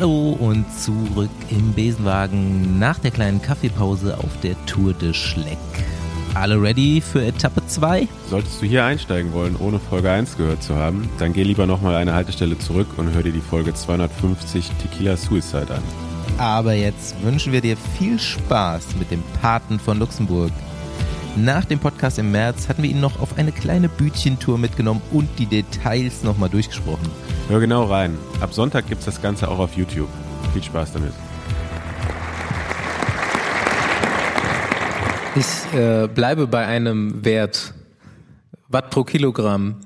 Hallo und zurück im Besenwagen nach der kleinen Kaffeepause auf der Tour de Schleck. Alle ready für Etappe 2? Solltest du hier einsteigen wollen, ohne Folge 1 gehört zu haben, dann geh lieber nochmal eine Haltestelle zurück und hör dir die Folge 250 Tequila Suicide an. Aber jetzt wünschen wir dir viel Spaß mit dem Paten von Luxemburg. Nach dem Podcast im März hatten wir ihn noch auf eine kleine Bütchentour mitgenommen und die Details nochmal durchgesprochen. Hör genau rein. Ab Sonntag gibt's das Ganze auch auf YouTube. Viel Spaß damit. Ich äh, bleibe bei einem Wert. Watt pro Kilogramm.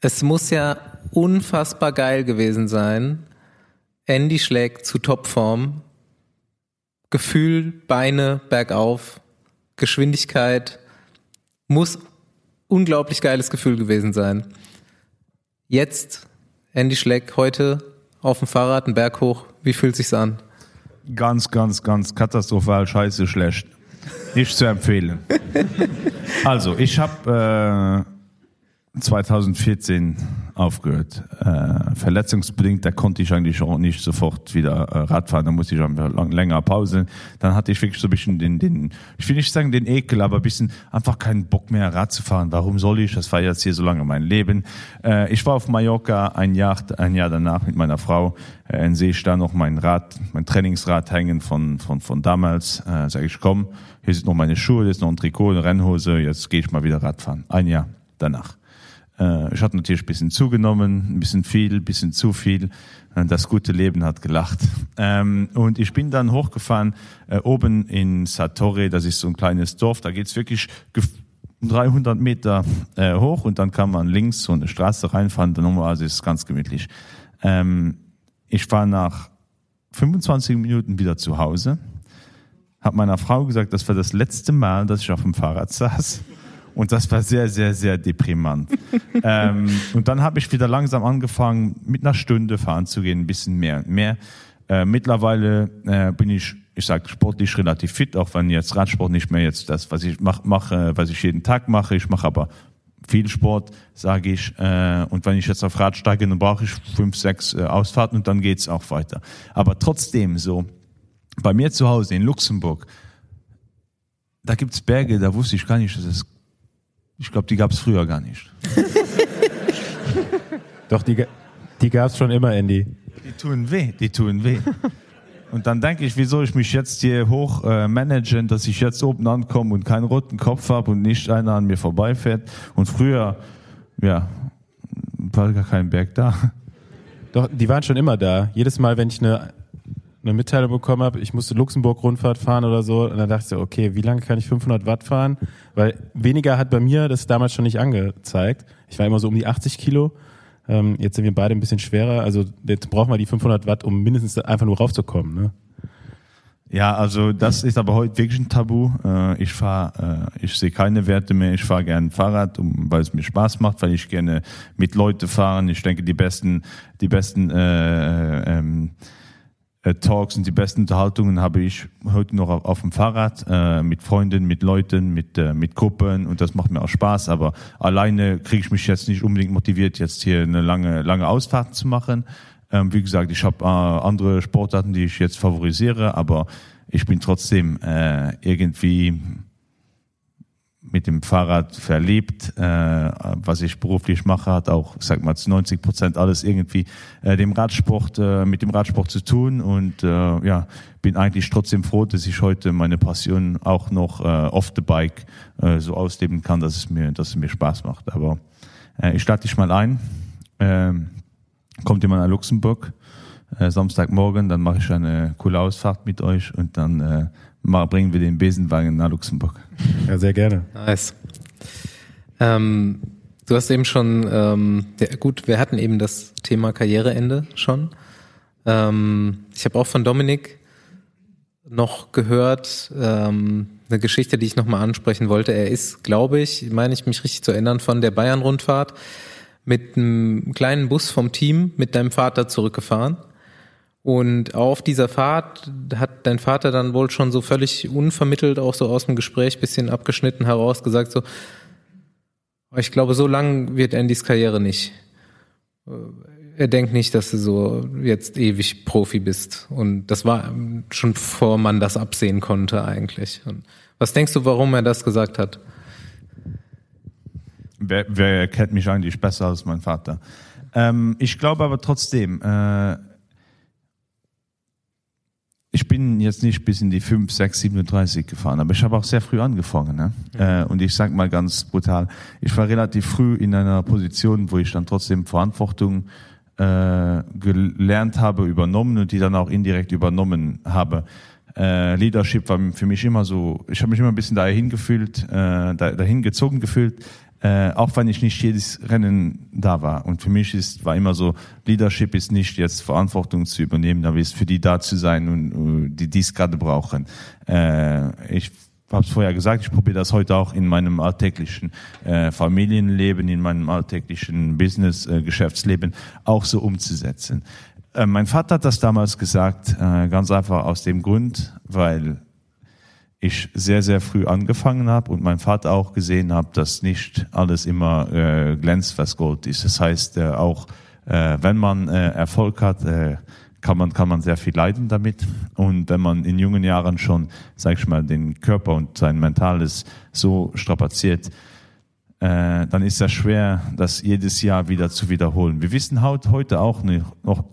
Es muss ja unfassbar geil gewesen sein. Andy schlägt zu Topform. Gefühl, Beine bergauf, Geschwindigkeit. Muss unglaublich geiles Gefühl gewesen sein. Jetzt, Andy Schleck, heute auf dem Fahrrad, einen Berg hoch. Wie fühlt sich's an? Ganz, ganz, ganz katastrophal, scheiße, schlecht. Nicht zu empfehlen. Also, ich habe äh, 2014 aufgehört. Äh, verletzungsbedingt, da konnte ich eigentlich auch nicht sofort wieder äh, Radfahren, da musste ich einfach lang, länger Pause. Dann hatte ich wirklich so ein bisschen den, den, ich will nicht sagen den Ekel, aber ein bisschen einfach keinen Bock mehr Rad zu fahren. Warum soll ich? Das war jetzt hier so lange mein Leben. Äh, ich war auf Mallorca ein Jahr, ein Jahr danach mit meiner Frau. Äh, dann sehe ich da noch mein Rad, mein Trainingsrad hängen von, von, von damals. Äh, sage ich, komm, hier sind noch meine Schuhe, hier ist noch ein Trikot, eine Rennhose, jetzt gehe ich mal wieder Radfahren. Ein Jahr danach. Äh, ich hatte natürlich ein bisschen zugenommen, ein bisschen viel, ein bisschen zu viel. Äh, Das gute Leben hat gelacht. Ähm, und ich bin dann hochgefahren, äh, oben in Satorre, das ist so ein kleines Dorf, da geht's wirklich gef- 300 Meter äh, hoch und dann kann man links so eine Straße reinfahren, dann nochmal, also ist ganz gemütlich. Ähm, ich war nach 25 Minuten wieder zu Hause, habe meiner Frau gesagt, das war das letzte Mal, dass ich auf dem Fahrrad saß. Und das war sehr, sehr, sehr deprimant. ähm, und dann habe ich wieder langsam angefangen, mit einer Stunde fahren zu gehen, ein bisschen mehr und mehr. Äh, mittlerweile äh, bin ich, ich sage sportlich relativ fit, auch wenn jetzt Radsport nicht mehr jetzt das, was ich mach, mache, was ich jeden Tag mache. Ich mache aber viel Sport, sage ich. Äh, und wenn ich jetzt auf Rad steige, dann brauche ich fünf, sechs äh, Ausfahrten und dann geht's auch weiter. Aber trotzdem so, bei mir zu Hause in Luxemburg, da gibt's Berge, da wusste ich gar nicht, dass es ich glaube, die gab es früher gar nicht. Doch, die, die gab es schon immer, Andy. Die tun weh, die tun weh. Und dann denke ich, wie soll ich mich jetzt hier hoch äh, managen, dass ich jetzt oben ankomme und keinen roten Kopf habe und nicht einer an mir vorbeifährt. Und früher, ja, war gar kein Berg da. Doch, die waren schon immer da. Jedes Mal, wenn ich eine, eine Mitteilung bekommen habe, ich musste Luxemburg-Rundfahrt fahren oder so, und dann dachte ich okay, wie lange kann ich 500 Watt fahren? Weil weniger hat bei mir das damals schon nicht angezeigt. Ich war immer so um die 80 Kilo. Ähm, jetzt sind wir beide ein bisschen schwerer. Also jetzt brauchen wir die 500 Watt, um mindestens einfach nur raufzukommen. Ne? Ja, also das ist aber heute wirklich ein Tabu. Äh, ich fahre, äh, ich sehe keine Werte mehr. Ich fahre gerne Fahrrad, weil es mir Spaß macht, weil ich gerne mit Leuten fahren. Ich denke, die besten, die besten äh, ähm, äh, Talks und die besten Unterhaltungen habe ich heute noch auf, auf dem Fahrrad äh, mit Freunden, mit Leuten, mit äh, mit Gruppen und das macht mir auch Spaß. Aber alleine kriege ich mich jetzt nicht unbedingt motiviert, jetzt hier eine lange lange Ausfahrt zu machen. Ähm, wie gesagt, ich habe äh, andere Sportarten, die ich jetzt favorisiere, aber ich bin trotzdem äh, irgendwie mit dem Fahrrad verliebt. Äh, was ich beruflich mache, hat auch, sag mal, zu 90 Prozent alles irgendwie äh, dem Radsport, äh, mit dem Radsport zu tun. Und äh, ja, bin eigentlich trotzdem froh, dass ich heute meine Passion auch noch äh, off the bike äh, so ausleben kann, dass es mir, dass es mir Spaß macht. Aber äh, ich starte dich mal ein. Ähm, kommt jemand nach Luxemburg äh, Samstagmorgen, dann mache ich eine coole Ausfahrt mit euch und dann äh, mal bringen wir den Besenwagen nach Luxemburg. Ja, sehr gerne. Nice. Ähm, du hast eben schon, ähm, ja, gut, wir hatten eben das Thema Karriereende schon. Ähm, ich habe auch von Dominik noch gehört, ähm, eine Geschichte, die ich nochmal ansprechen wollte. Er ist, glaube ich, meine ich mich richtig zu erinnern, von der Bayern-Rundfahrt mit einem kleinen Bus vom Team mit deinem Vater zurückgefahren. Und auf dieser Fahrt hat dein Vater dann wohl schon so völlig unvermittelt, auch so aus dem Gespräch bisschen abgeschnitten heraus gesagt so, ich glaube, so lang wird Andys Karriere nicht. er denkt nicht, dass du so jetzt ewig Profi bist. Und das war schon vor man das absehen konnte eigentlich. Und was denkst du, warum er das gesagt hat? Wer, wer kennt mich eigentlich besser als mein Vater? Ähm, ich glaube aber trotzdem, äh, ich bin jetzt nicht bis in die 5, 6, 37 gefahren, aber ich habe auch sehr früh angefangen. Ne? Mhm. Äh, und ich sage mal ganz brutal, ich war relativ früh in einer Position, wo ich dann trotzdem Verantwortung äh, gelernt habe, übernommen und die dann auch indirekt übernommen habe. Äh, Leadership war für mich immer so, ich habe mich immer ein bisschen dahin gefühlt, äh, dahin gezogen gefühlt, äh, auch wenn ich nicht jedes Rennen da war. Und für mich ist, war immer so, Leadership ist nicht jetzt Verantwortung zu übernehmen, aber ist für die da zu sein und uh, die dies gerade brauchen. Äh, ich habe es vorher gesagt, ich probiere das heute auch in meinem alltäglichen äh, Familienleben, in meinem alltäglichen Business, äh, Geschäftsleben auch so umzusetzen. Äh, mein Vater hat das damals gesagt, äh, ganz einfach aus dem Grund, weil ich sehr, sehr früh angefangen habe und mein Vater auch gesehen habe, dass nicht alles immer äh, glänzt, was Gold ist. Das heißt, äh, auch äh, wenn man äh, Erfolg hat, äh, kann man, kann man sehr viel leiden damit. Und wenn man in jungen Jahren schon, sag ich mal, den Körper und sein Mentales so strapaziert, äh, dann ist es schwer, das jedes Jahr wieder zu wiederholen. Wir wissen heute auch nicht, noch,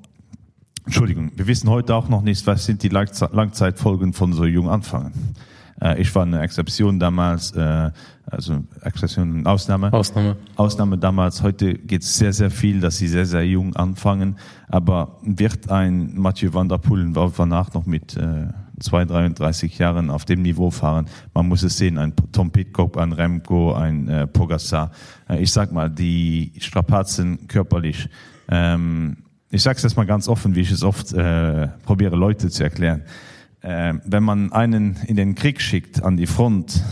Entschuldigung, wir wissen heute auch noch nicht, was sind die Langzeitfolgen von so jung anfangen. Äh, ich war eine Exception damals, äh, also Exception, Ausnahme. Ausnahme. Ausnahme damals. Heute geht es sehr, sehr viel, dass sie sehr, sehr jung anfangen. Aber wird ein Mathieu Van der Poel danach noch mit äh, 2, 33 Jahren auf dem Niveau fahren? Man muss es sehen, ein Tom Pitcock, ein Remco, ein äh, Pogacar. Äh, ich sag mal, die Strapazen körperlich, ähm, ich sage es jetzt mal ganz offen, wie ich es oft äh, probiere, Leute zu erklären wenn man einen in den Krieg schickt, an die Front,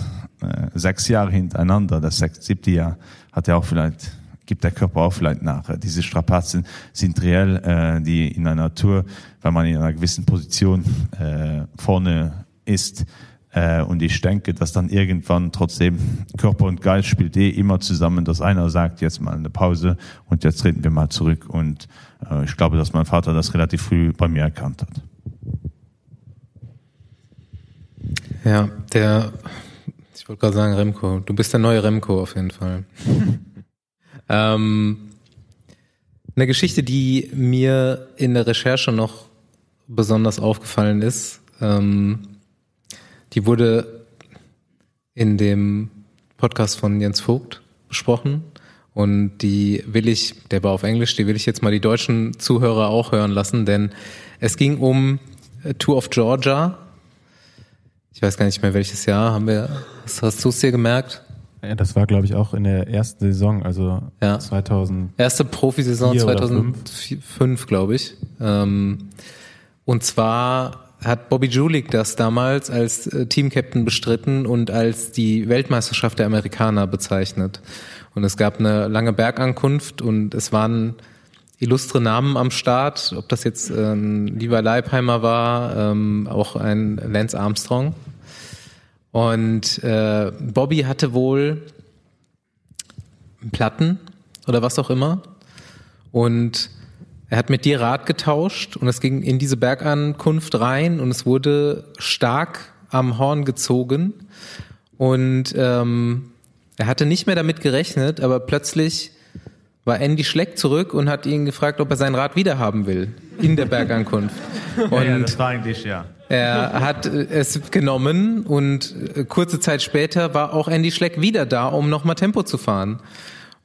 äh, sechs Jahre hintereinander, das siebte Jahr, hat er auch vielleicht, gibt der Körper auch vielleicht nach. Diese Strapazen sind reell, äh, die in einer Tour, wenn man in einer gewissen Position äh, vorne ist, äh, und ich denke, dass dann irgendwann trotzdem Körper und Geist spielt eh immer zusammen, dass einer sagt, jetzt mal eine Pause und jetzt treten wir mal zurück. Und äh, ich glaube, dass mein Vater das relativ früh bei mir erkannt hat. Ja, der, ich wollte gerade sagen Remco. Du bist der neue Remco auf jeden Fall. ähm, eine Geschichte, die mir in der Recherche noch besonders aufgefallen ist, ähm, die wurde in dem Podcast von Jens Vogt besprochen und die will ich, der war auf Englisch, die will ich jetzt mal die deutschen Zuhörer auch hören lassen, denn es ging um Tour of Georgia ich weiß gar nicht mehr, welches Jahr haben wir. Hast, hast du es dir gemerkt? Ja, das war, glaube ich, auch in der ersten Saison, also ja. 2000. Erste Profisaison 2005, glaube ich. Ähm, und zwar hat Bobby Julik das damals als äh, Teamcaptain bestritten und als die Weltmeisterschaft der Amerikaner bezeichnet. Und es gab eine lange Bergankunft und es waren illustre Namen am Start, ob das jetzt ähm, Lieber Leibheimer war, ähm, auch ein Lance Armstrong. Und äh, Bobby hatte wohl Platten oder was auch immer. Und er hat mit dir Rat getauscht und es ging in diese Bergankunft rein und es wurde stark am Horn gezogen. Und ähm, er hatte nicht mehr damit gerechnet, aber plötzlich war Andy Schleck zurück und hat ihn gefragt, ob er sein Rad wiederhaben will in der Bergankunft. Und ja, das war eigentlich, ja. Er hat es genommen und kurze Zeit später war auch Andy Schleck wieder da, um nochmal Tempo zu fahren.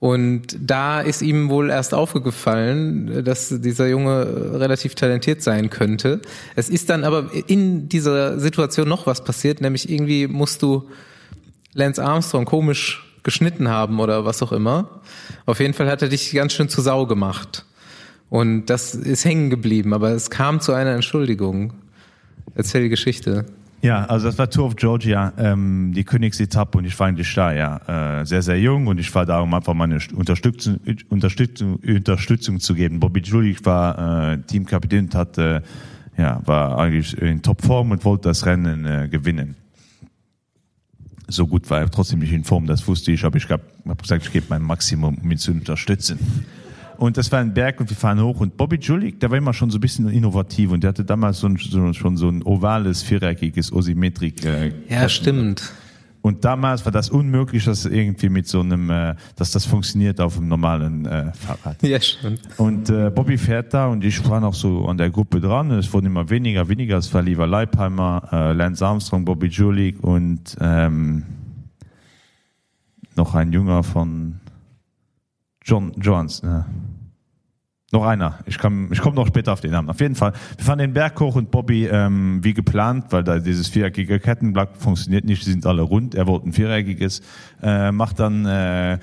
Und da ist ihm wohl erst aufgefallen, dass dieser Junge relativ talentiert sein könnte. Es ist dann aber in dieser Situation noch was passiert, nämlich irgendwie musst du Lance Armstrong komisch geschnitten haben oder was auch immer. Auf jeden Fall hat er dich ganz schön zu Sau gemacht. Und das ist hängen geblieben, aber es kam zu einer Entschuldigung. Erzähl die Geschichte. Ja, also das war Tour of Georgia, ähm, die Königsetappe und ich war eigentlich da, ja, äh, sehr, sehr jung und ich war da, um einfach meine Unterstützung, Unterstützung, Unterstützung zu geben. Bobby Julich war äh, Teamkapitän und hat, äh, ja, war eigentlich in Topform und wollte das Rennen äh, gewinnen so gut war er trotzdem nicht in Form, das wusste ich, aber ich habe hab gesagt, ich gebe mein Maximum, um ihn zu unterstützen. Und das war ein Berg und wir fahren hoch. Und Bobby Julik, der war immer schon so ein bisschen innovativ und der hatte damals so ein, so, schon so ein ovales, viereckiges Osimetrik. Äh, Ja, stimmt. und damals war das unmöglich, dass irgendwie mit so einem, äh, dass das funktioniert auf einem normalen äh, Fahrrad. Ja, stimmt. Und äh, Bobby fährt da und ich war noch so an der Gruppe dran. Es wurden immer weniger, weniger. Es war lieber Leipheimer, äh, Lance Armstrong, Bobby Julik und ähm, noch ein Jünger von John Johns. Äh. Noch einer. Ich, kann, ich komme noch später auf den Namen. Auf jeden Fall. Wir fahren den Berg hoch und Bobby, ähm, wie geplant, weil da dieses viereckige Kettenblatt funktioniert nicht, die sind alle rund. Er wollte ein viereckiges, äh, macht dann äh,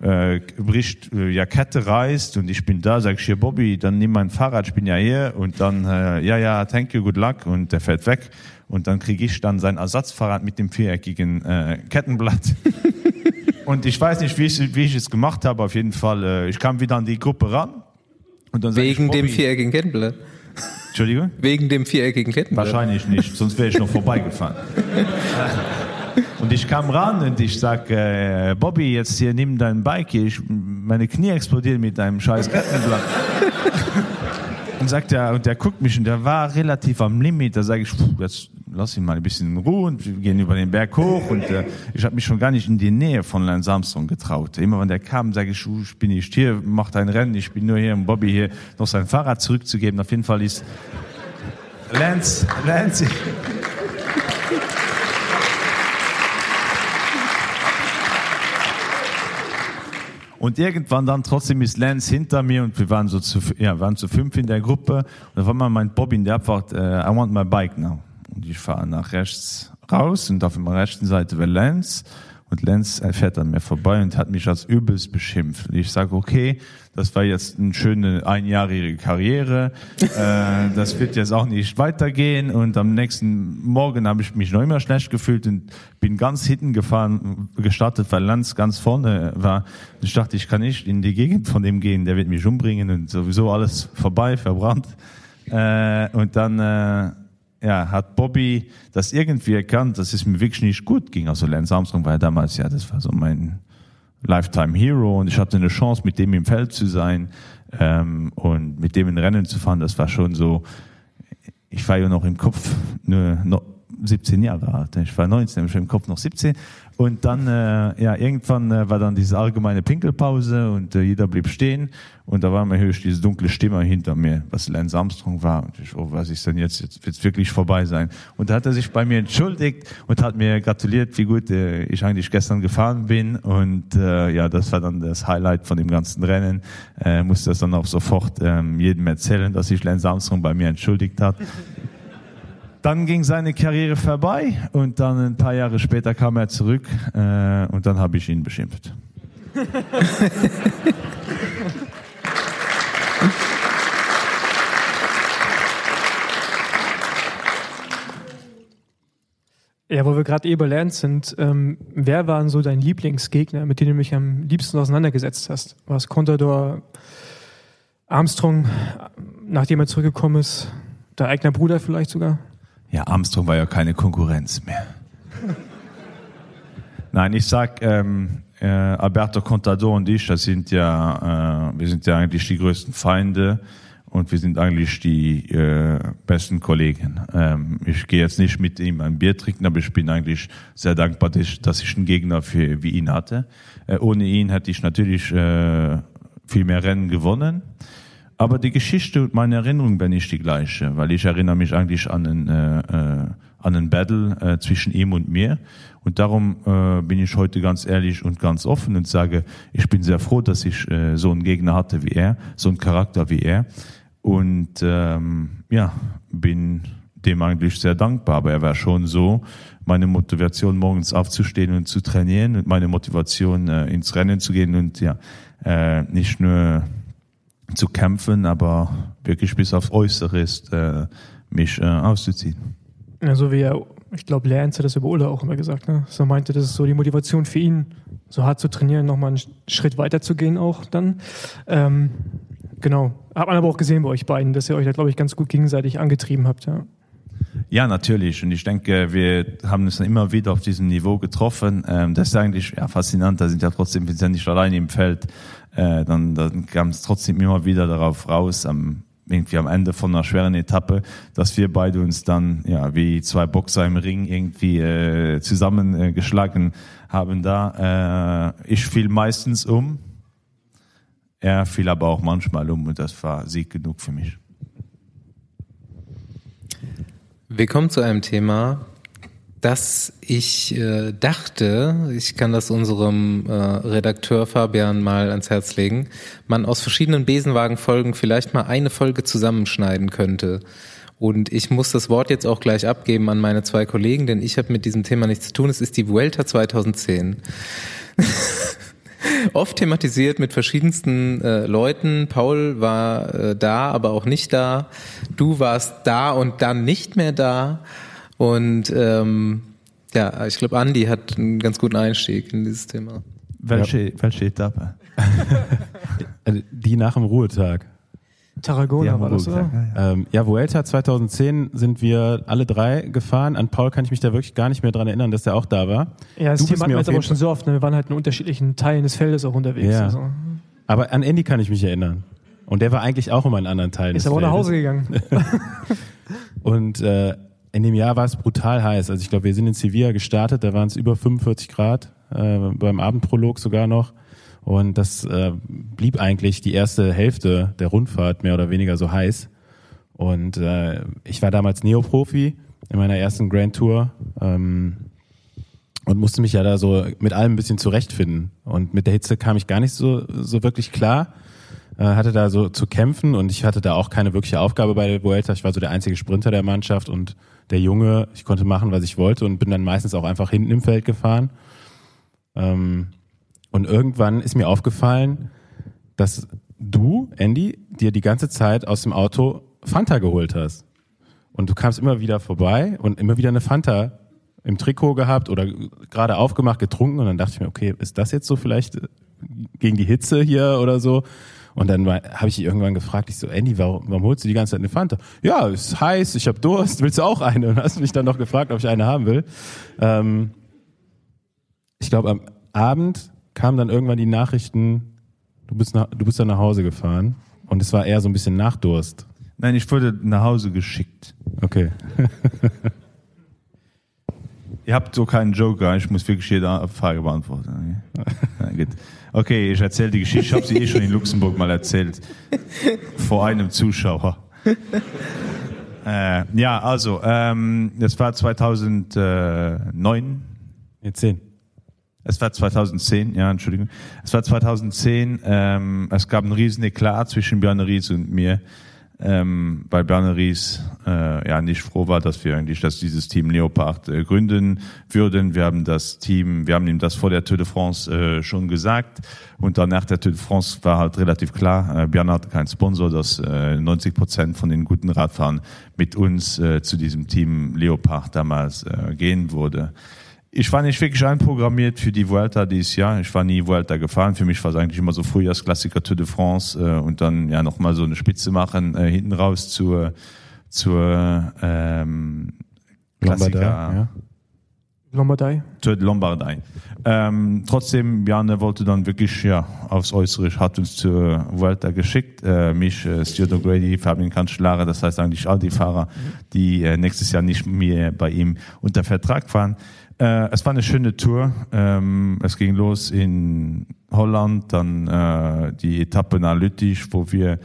äh, bricht äh, ja Kette reißt und ich bin da, sag ich hier Bobby, dann nimm mein Fahrrad, ich bin ja hier und dann äh, ja ja, thank you, good luck und der fährt weg und dann kriege ich dann sein Ersatzfahrrad mit dem viereckigen äh, Kettenblatt. und ich weiß nicht, wie ich, wie ich es gemacht habe, auf jeden Fall. Äh, ich kam wieder an die Gruppe ran und dann Wegen ich, dem viereckigen Kettenblatt. Entschuldigung? Wegen dem viereckigen Kettenblatt. Wahrscheinlich nicht, sonst wäre ich noch vorbeigefahren. Und ich kam ran und ich sag, äh, Bobby, jetzt hier nimm dein Bike hier. Ich, meine Knie explodieren mit deinem scheiß Kettenblatt. Und sagt er, und der guckt mich und der war relativ am Limit. Da sage ich, puh, jetzt lass ihn mal ein bisschen in Ruhe und wir gehen über den Berg hoch. Und äh, ich habe mich schon gar nicht in die Nähe von Lance Armstrong getraut. Immer wenn der kam, sage ich, "Uh, ich bin nicht hier, macht ein Rennen, ich bin nur hier, um Bobby hier noch sein Fahrrad zurückzugeben. Auf jeden Fall ist Lance, Lance. Und irgendwann dann trotzdem ist Lance hinter mir und wir waren so zu, ja, waren zu fünf in der Gruppe. Und auf einmal meint Bobby in der Abfahrt, äh, I want my bike now. Und ich fahre nach rechts raus und auf der rechten Seite war Lance. Und Lenz äh, fährt an mir vorbei und hat mich als übelst beschimpft. Und ich sage, okay, das war jetzt eine schöne einjährige Karriere. äh, das wird jetzt auch nicht weitergehen. Und am nächsten Morgen habe ich mich noch immer schlecht gefühlt und bin ganz hinten gefahren, gestartet, weil Lenz ganz vorne war. Ich dachte, ich kann nicht in die Gegend von dem gehen, der wird mich umbringen und sowieso alles vorbei, verbrannt. Äh, und dann äh, ja, hat Bobby das irgendwie erkannt, dass es mir wirklich nicht gut ging. Also Lance Armstrong war ja damals, ja, das war so mein Lifetime Hero und ich hatte eine Chance, mit dem im Feld zu sein ähm, und mit dem in Rennen zu fahren. Das war schon so, ich war ja noch im Kopf nur noch 17 Jahre alt. Ich war 19, ich war im Kopf noch 17. Und dann, äh, ja, irgendwann äh, war dann diese allgemeine Pinkelpause und äh, jeder blieb stehen. Und da war mir höchst diese dunkle Stimme hinter mir, was Lance Armstrong war. Und ich, oh, was ist denn jetzt? Jetzt wird's wirklich vorbei sein. Und da hat er sich bei mir entschuldigt und hat mir gratuliert, wie gut äh, ich eigentlich gestern gefahren bin. Und äh, ja, das war dann das Highlight von dem ganzen Rennen. Äh, musste das dann auch sofort ähm, jedem erzählen, dass sich Lance Armstrong bei mir entschuldigt hat. Dann ging seine Karriere vorbei und dann ein paar Jahre später kam er zurück äh, und dann habe ich ihn beschimpft. Ja, wo wir gerade eh Lance sind, ähm, wer waren so dein Lieblingsgegner, mit denen du mich am liebsten auseinandergesetzt hast? War es Contador, Armstrong, nachdem er zurückgekommen ist, dein eigener Bruder vielleicht sogar? Ja, Armstrong war ja keine Konkurrenz mehr. Nein, ich sag, ähm, äh, Alberto Contador und ich, das sind ja, äh, wir sind ja eigentlich die größten Feinde und wir sind eigentlich die äh, besten Kollegen. Ähm, ich gehe jetzt nicht mit ihm ein Bier trinken, aber ich bin eigentlich sehr dankbar, dass ich, einen Gegner für, wie ihn hatte. Äh, ohne ihn hätte ich natürlich äh, viel mehr Rennen gewonnen. Aber die Geschichte und meine Erinnerung wäre nicht die gleiche, weil ich erinnere mich eigentlich an einen, äh, äh, an einen Battle äh, zwischen ihm und mir. Und darum äh, bin ich heute ganz ehrlich und ganz offen und sage, ich bin sehr froh, dass ich äh, so einen Gegner hatte wie er, so einen Charakter wie er. Und ähm, ja, bin dem eigentlich sehr dankbar. Aber er war schon so, meine Motivation morgens aufzustehen und zu trainieren und meine Motivation äh, ins Rennen zu gehen und ja, äh, nicht nur zu kämpfen, aber wirklich bis aufs Äußere ist, äh, mich äh, auszuziehen. Ja, so wie er, ich glaube, Lance hat das über Ulla auch immer gesagt, ne? So meinte, das ist so die Motivation für ihn, so hart zu trainieren, nochmal einen Schritt weiter zu gehen auch dann. Ähm, genau. Hat man aber auch gesehen bei euch beiden, dass ihr euch da, glaube ich, ganz gut gegenseitig angetrieben habt, ja. Ja, natürlich. Und ich denke, wir haben uns immer wieder auf diesem Niveau getroffen. Ähm, das ist eigentlich ja, faszinant. Da sind ja trotzdem, wir sind nicht alleine im Feld. Äh, dann, dann kam es trotzdem immer wieder darauf raus, am, irgendwie am Ende von einer schweren Etappe, dass wir beide uns dann ja wie zwei Boxer im Ring irgendwie äh, zusammengeschlagen haben. Da äh, ich fiel meistens um, er fiel aber auch manchmal um und das war Sieg genug für mich. Wir kommen zu einem Thema, das ich äh, dachte, ich kann das unserem äh, Redakteur Fabian mal ans Herz legen, man aus verschiedenen Besenwagen-Folgen vielleicht mal eine Folge zusammenschneiden könnte. Und ich muss das Wort jetzt auch gleich abgeben an meine zwei Kollegen, denn ich habe mit diesem Thema nichts zu tun. Es ist die Vuelta 2010. Oft thematisiert mit verschiedensten äh, Leuten. Paul war äh, da, aber auch nicht da. Du warst da und dann nicht mehr da. Und ähm, ja, ich glaube, Andi hat einen ganz guten Einstieg in dieses Thema. Welche, welche Etappe? Also die nach dem Ruhetag. Tarragona Ja, war das, oder? ja, ja. Ähm, ja, Vuelta 2010 sind wir alle drei gefahren. An Paul kann ich mich da wirklich gar nicht mehr dran erinnern, dass der auch da war. Ja, das Du bist hatten wir jetzt aber schon so oft. Ne? Wir waren halt in unterschiedlichen Teilen des Feldes auch unterwegs. Ja. Also. Aber an Andy kann ich mich erinnern. Und der war eigentlich auch immer in anderen Teilen. Ist des aber auch nach. Hause gegangen. Und äh, in dem Jahr war es brutal heiß. Also ich glaube, wir sind in Sevilla gestartet, da waren es über 45 Grad, äh, beim Abendprolog sogar noch. Und das äh, blieb eigentlich die erste Hälfte der Rundfahrt mehr oder weniger so heiß. Und äh, ich war damals Neoprofi in meiner ersten Grand Tour ähm, und musste mich ja da so mit allem ein bisschen zurechtfinden. Und mit der Hitze kam ich gar nicht so, so wirklich klar äh, hatte da so zu kämpfen und ich hatte da auch keine wirkliche Aufgabe bei der Vuelta. Ich war so der einzige Sprinter der Mannschaft und der Junge, ich konnte machen, was ich wollte und bin dann meistens auch einfach hinten im Feld gefahren. Ähm, und irgendwann ist mir aufgefallen, dass du, Andy, dir die ganze Zeit aus dem Auto Fanta geholt hast. Und du kamst immer wieder vorbei und immer wieder eine Fanta im Trikot gehabt oder gerade aufgemacht, getrunken und dann dachte ich mir, okay, ist das jetzt so vielleicht gegen die Hitze hier oder so? Und dann habe ich irgendwann gefragt, ich so, Andy, warum, warum holst du die ganze Zeit eine Fanta? Ja, ist heiß, ich habe Durst, willst du auch eine? Und hast mich dann noch gefragt, ob ich eine haben will. Ähm, ich glaube, am Abend kamen dann irgendwann die Nachrichten, du bist, nach, du bist dann nach Hause gefahren und es war eher so ein bisschen Nachdurst. Nein, ich wurde nach Hause geschickt. Okay. Ihr habt so keinen Joker, ich muss wirklich jede Frage beantworten. Ja, gut. Okay ich erzähle die Geschichte, ich habe sie eh schon in Luxemburg mal erzählt. Vor einem Zuschauer. Äh, ja, also, ähm, das war 2009. Jetzt sehen. Es war 2010, ja, Entschuldigung. Es war 2010, ähm, es gab einen riesen Eklat zwischen Bjarne Ries und mir, ähm, weil Bjarne Ries äh, ja nicht froh war, dass wir eigentlich, dass dieses Team Leopard äh, gründen würden. Wir haben das Team, wir haben ihm das vor der Tour de France äh, schon gesagt und dann nach der Tour de France war halt relativ klar, äh, Bjarne hatte keinen Sponsor, dass äh, 90 Prozent von den guten Radfahrern mit uns äh, zu diesem Team Leopard damals äh, gehen würde. Ich war nicht wirklich einprogrammiert für die Vuelta dieses Jahr. Ich war nie Vuelta gefahren. Für mich war es eigentlich immer so Frühjahrsklassiker Tour de France äh, und dann ja nochmal so eine Spitze machen äh, hinten raus zur zur ähm, Klassiker Lombardei, ja. Lombardei. Tour de Lombardei. Ähm, trotzdem, Bjarne wollte dann wirklich ja aufs Äußere, hat uns zur Vuelta geschickt. Äh, mich, äh, Stuart O'Grady, Fabian Cancellara, das heißt eigentlich all die Fahrer, die äh, nächstes Jahr nicht mehr bei ihm unter Vertrag waren. Äh, es war eine schöne Tour. Ähm, es ging los in Holland, dann äh, die Etappe nach Lüttich, wo wir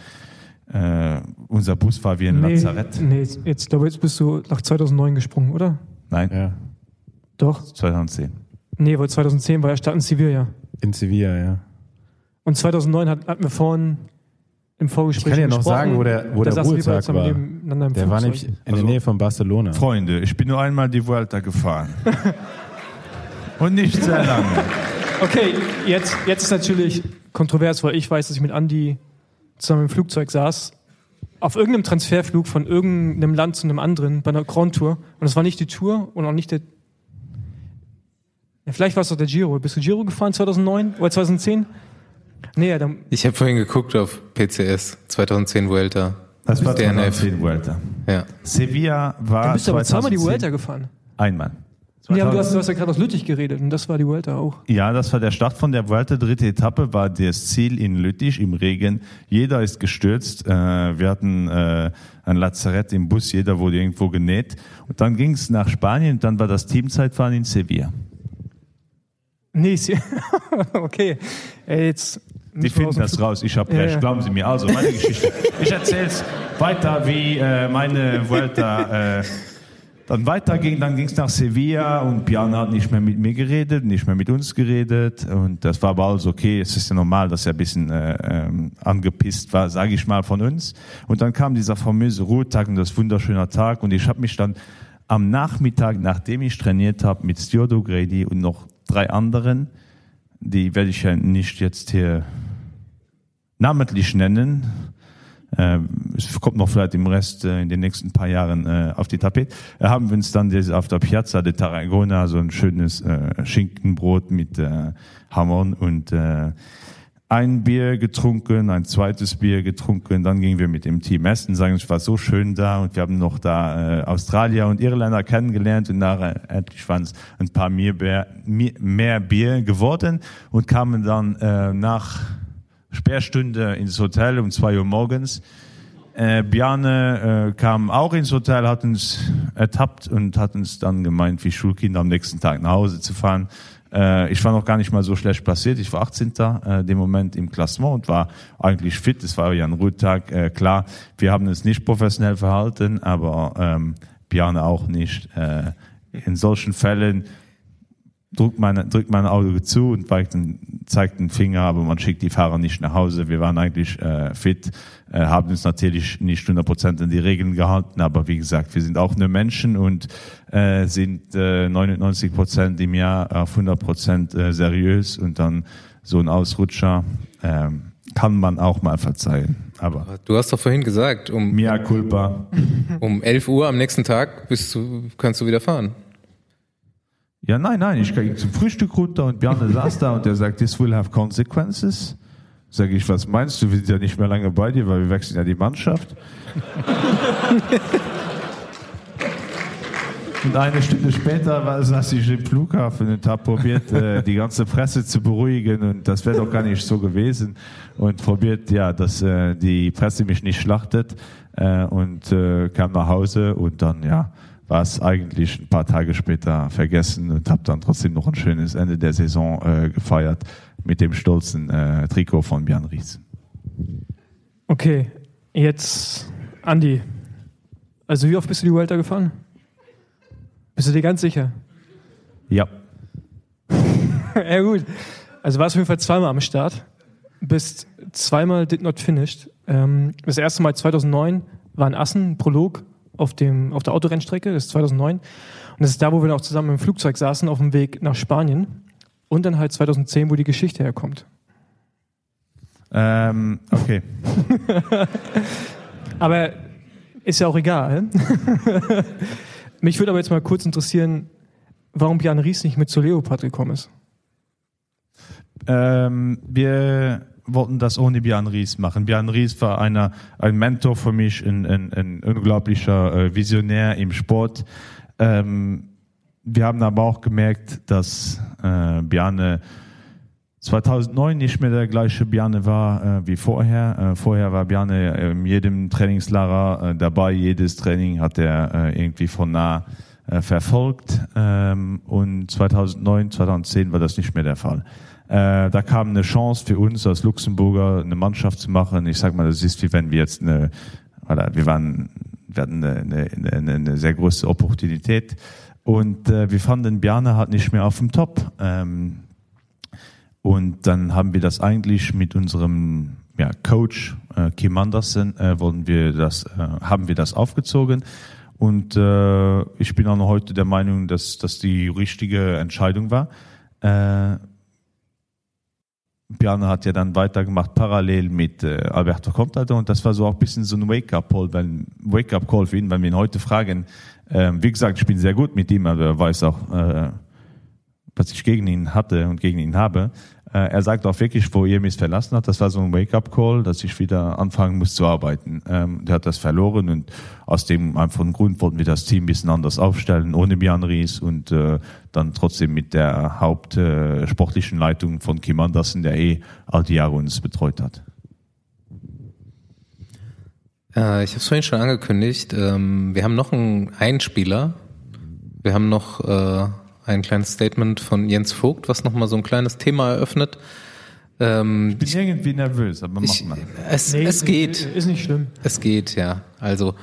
äh, unser Bus war wie ein Nee, Lazarett. nee, jetzt glaube jetzt bist du nach 2009 gesprungen, oder? Nein, ja. Doch. 2010. Nee, weil 2010 war ja Stadt in Sevilla. In Sevilla, ja. Und 2009 hat, hatten wir vorhin im Ich Vorgespräch kann ja noch sagen, wo der, wo der Ruhetag zusammen war. nebeneinander im Der war nämlich in Also- der Nähe von Barcelona. Freunde, ich bin nur einmal die Vuelta gefahren. Und nicht sehr lange. Okay, jetzt, jetzt ist natürlich kontrovers, weil ich weiß, dass ich mit Andi zusammen im Flugzeug saß, auf irgendeinem Transferflug von irgendeinem Land zu einem anderen bei einer Grand Tour. Und es war nicht die Tour und auch nicht der. Ja, vielleicht war es doch der Giro. Bist du Giro gefahren 2009 oder 2010? Nee, ja, dann, Ich habe vorhin geguckt auf PCS 2010 Vuelta. Das war DNF. 2010 Vuelta. Ja. Sevilla war Dann bist du aber zweimal die 2010 Vuelta gefahren. Einmal. Nee, aber du hast, du hast ja gerade aus Lüttich geredet und das war die Vuelta auch. Ja, das war der Start von der Vuelta. Dritte Etappe war das Ziel in Lüttich im Regen. Jeder ist gestürzt. Äh, wir hatten äh, ein Lazarett im Bus. Jeder wurde irgendwo genäht. Und dann ging es nach Spanien. Und dann war das Teamzeitfahren in Sevilla. Nee, sie- okay. Ey, jetzt Die finden das raus. Ich habe Ja, recht. ja. Glauben Sie mir. Also meine Geschichte. Ich erzähle es weiter, wie äh, meine Vuelta äh, dann weiterging. Dann ging es nach Sevilla und Bjarne hat nicht mehr mit mir geredet, nicht mehr mit uns geredet. Und das war aber alles okay. Es ist ja normal, dass er ein bisschen äh, ähm, angepisst war, sage ich mal, von uns. Und dann kam dieser famöse Ruhetag und das wunderschöne Tag. Und ich habe mich dann am Nachmittag, nachdem ich trainiert habe, mit Stuart O'Grady und noch drei anderen, die werde ich ja nicht jetzt hier namentlich nennen. Ähm, es kommt noch vielleicht im Rest äh, in den nächsten paar Jahren äh, auf die Tapete. Äh, haben wir uns dann auf der Piazza de Tarragona so ein schönes äh, Schinkenbrot mit äh, Hammern und äh, ein Bier getrunken, ein zweites Bier getrunken, dann gingen wir mit dem Team essen, sagen, es war so schön da und wir haben noch da äh, Australier und Irländer kennengelernt und nachher endlich waren es ein paar mehr mehr Bier geworden und kamen dann äh, nach Sperrstunde ins Hotel um zwei Uhr morgens. Äh, Bjarne äh, kam auch ins Hotel, hat uns ertappt und hat uns dann gemeint, wie Schulkinder am nächsten Tag nach Hause zu fahren. Äh, ich war noch gar nicht mal so schlecht platziert. Ich war 18. Äh, dem Moment im Klassement und war eigentlich fit. Es war ja ein Ruhetag. Äh, klar, wir haben uns nicht professionell verhalten, aber ähm, Bjarne auch nicht. Äh, in solchen Fällen drückt man, drückt man ein Auge zu und zeigt den, zeigt den Finger, aber man schickt die Fahrer nicht nach Hause. Wir waren eigentlich äh, fit, äh, haben uns natürlich nicht 100% an die Regeln gehalten, aber wie gesagt, wir sind auch nur Menschen und äh, sind äh, 99% im Jahr auf 100% äh, seriös und dann so ein Ausrutscher ähm, kann man auch mal verzeihen. Aber Du hast doch vorhin gesagt, um, mia culpa. um 11 Uhr am nächsten Tag bist du, kannst du wieder fahren. Ja, nein, nein, ich ging zum Frühstück runter und Bjarne saß da und der sagt, this will have consequences. Sag ich, was meinst du? Wir sind ja nicht mehr lange bei dir, weil wir wechseln ja die Mannschaft. Und eine Stunde später saß ich im Flughafen und habe probiert, äh, die ganze Presse zu beruhigen und das wäre doch gar nicht so gewesen und probiert, ja, dass äh, die Presse mich nicht schlachtet äh, und äh, kam nach Hause und dann, ja, war es eigentlich ein paar Tage später vergessen und habe dann trotzdem noch ein schönes Ende der Saison äh, gefeiert mit dem stolzen äh, Trikot von Björn Ries. Okay, jetzt Andi. Also wie oft bist du die Vuelta gefahren? Bist du dir ganz sicher? Ja. ja gut. Also warst du auf jeden Fall zweimal am Start. Bist zweimal did not finished. Ähm, das erste Mal 2009 war in Assen, ein Prolog auf, dem, auf der Autorennstrecke, das ist 2009. Und das ist da, wo wir auch zusammen im Flugzeug saßen, auf dem Weg nach Spanien. Und dann halt 2010, wo die Geschichte herkommt. Ähm, okay. Aber ist ja auch egal. Mich würde aber jetzt mal kurz interessieren, warum Björn Ries nicht mit zu Leopard gekommen ist. Ähm, wir wollten das ohne Björn Ries machen. Björn Ries war einer, ein Mentor für mich, ein, ein, ein unglaublicher äh, Visionär im Sport. Ähm, wir haben aber auch gemerkt, dass äh, Bjarne 2009 nicht mehr der gleiche Bjarne war äh, wie vorher. Äh, vorher war Bjarne in jedem Trainingslager äh, dabei. Jedes Training hat er äh, irgendwie von nah verfolgt. Ähm, und 2009, 2010 war das nicht mehr der Fall. Äh, da kam eine Chance für uns als Luxemburger, eine Mannschaft zu machen. Ich sag mal, das ist wie wenn wir jetzt eine, wir waren, wir hatten eine, eine, eine, sehr große Opportunität. Und äh, wir fanden Bjarne halt nicht mehr auf dem Top. Ähm, und dann haben wir das eigentlich mit unserem ja, Coach äh, Kim Andersen äh, wollen wir das, äh, haben wir das aufgezogen. Und äh, ich bin auch noch heute der Meinung, dass das die richtige Entscheidung war. Äh, Bjarne hat ja dann weitergemacht parallel mit äh, Alberto Contador und das war so auch ein bisschen so ein Wake-up-Call, weil Wake-up-Call für ihn, wenn wir ihn heute fragen. Äh, wie gesagt, ich bin sehr gut mit ihm, aber er weiß auch, äh, was ich gegen ihn hatte und gegen ihn habe. Äh, er sagt auch wirklich, wo ihr mich verlassen hat, das war so ein Wake-up-Call, dass ich wieder anfangen muss zu arbeiten. Ähm, der hat das verloren und aus dem einfachen Grund wollten wir das Team ein bisschen anders aufstellen, ohne Björn Ries und äh, dann trotzdem mit der hauptsportlichen äh, Leitung von Kim Andersen, der eh all die Jahre uns betreut hat. Ich habe es vorhin schon angekündigt. Ähm, wir haben noch einen Einspieler. Wir haben noch ein kleines Statement von Jens Vogt, was nochmal so ein kleines Thema eröffnet. Ähm, Ich bin irgendwie nervös, aber mach ich, mal. es, Nee, es geht. Ist nicht schlimm. Es geht, ja. Also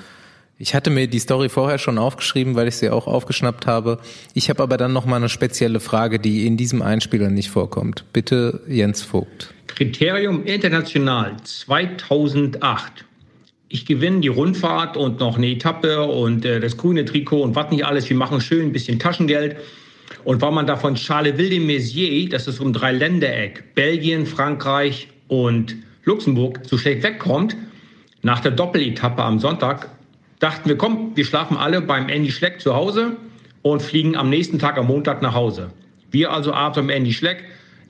ich hatte mir die Story vorher schon aufgeschrieben, weil ich sie auch aufgeschnappt habe. Ich habe aber dann noch mal eine spezielle Frage, die in diesem Einspieler nicht vorkommt. Bitte Jens Vogt. Kriterium International 2008. Ich gewinne die Rundfahrt und noch eine Etappe und äh, das grüne Trikot und was nicht alles. Wir machen schön ein bisschen Taschengeld. Und weil man da von Charleville de Mézières, das ist um drei Ländereck, Belgien, Frankreich und Luxemburg, so schlecht wegkommt, nach der Doppeletappe am Sonntag, dachten wir, komm, wir schlafen alle beim Andy Schleck zu Hause und fliegen am nächsten Tag am Montag nach Hause. Wir also abends beim Andy Schleck,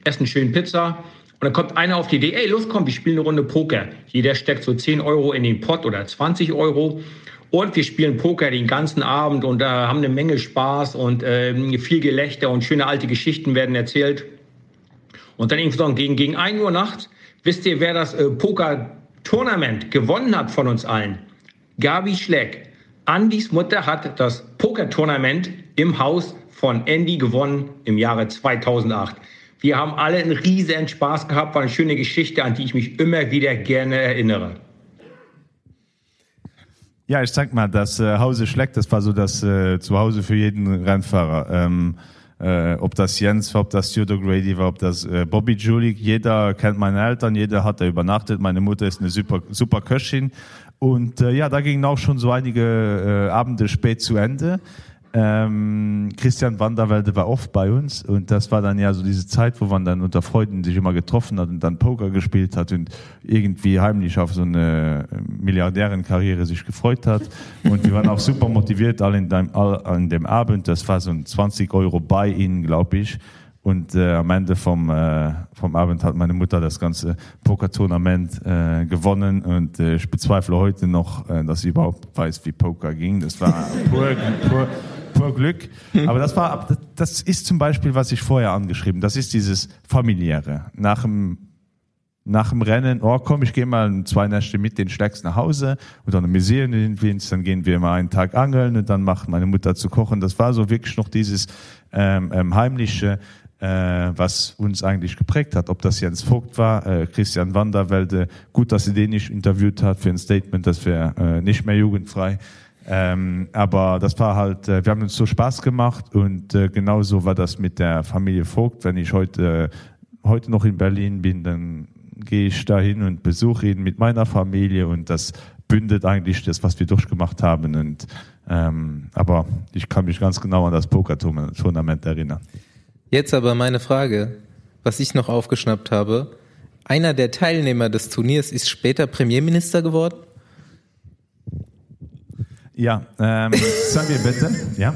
essen schön Pizza und dann kommt einer auf die Idee, ey, los, komm, wir spielen eine Runde Poker. Jeder steckt so 10 Euro in den Pott oder 20 Euro. Und wir spielen Poker den ganzen Abend und äh, haben eine Menge Spaß und äh, viel Gelächter und schöne alte Geschichten werden erzählt. Und dann irgendwann gegen, gegen 1 Uhr nachts, wisst ihr, wer das äh, Poker-Tournament gewonnen hat von uns allen? Gabi Schleck. Andys Mutter hat das Poker-Tournament im Haus von Andy gewonnen im Jahre 2008. Wir haben alle einen riesen Spaß gehabt, war eine schöne Geschichte, an die ich mich immer wieder gerne erinnere. Ja, ich sag mal, das äh, Hause Schleck, das war so das äh, Zuhause für jeden Rennfahrer. Ähm, äh, ob das Jens war, ob das Theodore Grady war, ob das äh, Bobby Julik, jeder kennt meine Eltern, jeder hat da übernachtet. Meine Mutter ist eine super, super Köchin. Und äh, ja, da gingen auch schon so einige äh, Abende spät zu Ende. Ähm, Christian Wanderwelde war oft bei uns und das war dann ja so diese Zeit, wo man dann unter Freunden sich immer getroffen hat und dann Poker gespielt hat und irgendwie heimlich auf so eine Milliardärenkarriere sich gefreut hat. Und wir waren auch super motiviert alle in dem, all, an dem Abend. Das war so ein 20 Euro bei ihnen, glaube ich. Und äh, am Ende vom, äh, vom Abend hat meine Mutter das ganze Poker-Tournament äh, gewonnen und äh, ich bezweifle heute noch, äh, dass sie überhaupt weiß, wie Poker ging. Das war pur, pur, pur Glück. Aber das war, das ist zum Beispiel, was ich vorher angeschrieben. Das ist dieses familiäre. Nach dem nach dem Rennen, oh komm, ich gehe mal zwei Nächte mit den Schlecks nach Hause und dann amüsieren wir uns, dann gehen wir mal einen Tag angeln und dann macht meine Mutter zu kochen. Das war so wirklich noch dieses ähm, ähm, heimliche, äh, was uns eigentlich geprägt hat. Ob das Jens Vogt war, äh, Christian Wanderwelde, gut, dass sie den nicht interviewt hat für ein Statement, das wäre äh, nicht mehr jugendfrei. Ähm, aber das war halt, äh, wir haben uns so Spaß gemacht und äh, genauso war das mit der Familie Vogt. Wenn ich heute, äh, heute noch in Berlin bin, dann gehe ich dahin und besuche ihn mit meiner Familie und das bündet eigentlich das, was wir durchgemacht haben. Und, ähm, aber ich kann mich ganz genau an das Poker-Tournament erinnern. Jetzt aber meine Frage, was ich noch aufgeschnappt habe. Einer der Teilnehmer des Turniers ist später Premierminister geworden. Ja, ähm, sagen wir bitte. Ja.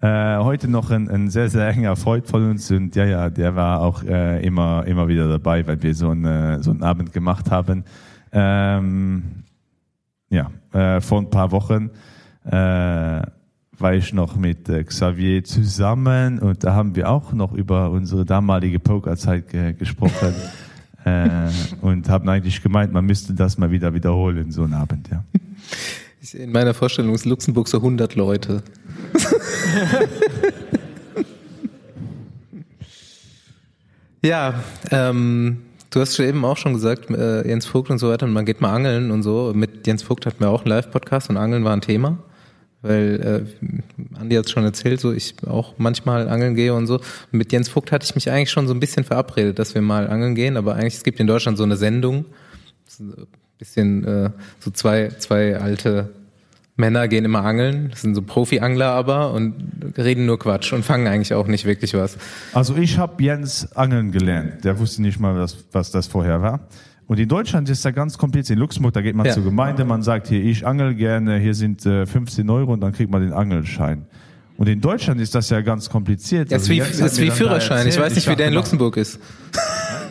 Äh, heute noch ein, ein sehr, sehr enger Freund von uns und ja, ja, der war auch äh, immer, immer wieder dabei, weil wir so, eine, so einen Abend gemacht haben. Ähm, ja, äh, vor ein paar Wochen äh, war ich noch mit äh, Xavier zusammen und da haben wir auch noch über unsere damalige Pokerzeit ge gesprochen äh, und haben eigentlich gemeint, man müsste das mal wieder wiederholen, so einen Abend, ja. In meiner Vorstellung ist Luxemburg so 100 Leute. ja, ähm, du hast schon eben auch schon gesagt, äh, Jens Vogt und so weiter, und man geht mal angeln und so. Mit Jens Vogt hatten wir auch einen Live-Podcast und Angeln war ein Thema. Weil äh, Andi hat schon erzählt, so ich auch manchmal angeln gehe und so. Mit Jens Vogt hatte ich mich eigentlich schon so ein bisschen verabredet, dass wir mal angeln gehen, aber eigentlich es gibt in Deutschland so eine Sendung, bisschen äh, so zwei zwei alte Männer gehen immer angeln, das sind so Profi-Angler aber und reden nur Quatsch und fangen eigentlich auch nicht wirklich was. Also ich habe Jens angeln gelernt. Der wusste nicht mal, was, was das vorher war. Und in Deutschland ist da ganz kompliziert. In Luxemburg, da geht man Ja. zur Gemeinde, man sagt hier, ich angel gerne, hier sind äh, 15 Euro und dann kriegt man den Angelschein. Und in Deutschland ist das ja ganz kompliziert. Das ist Also wie, das ist wie dann da Führerschein. Ich erzählt, weiß nicht, wie der in Luxemburg ist.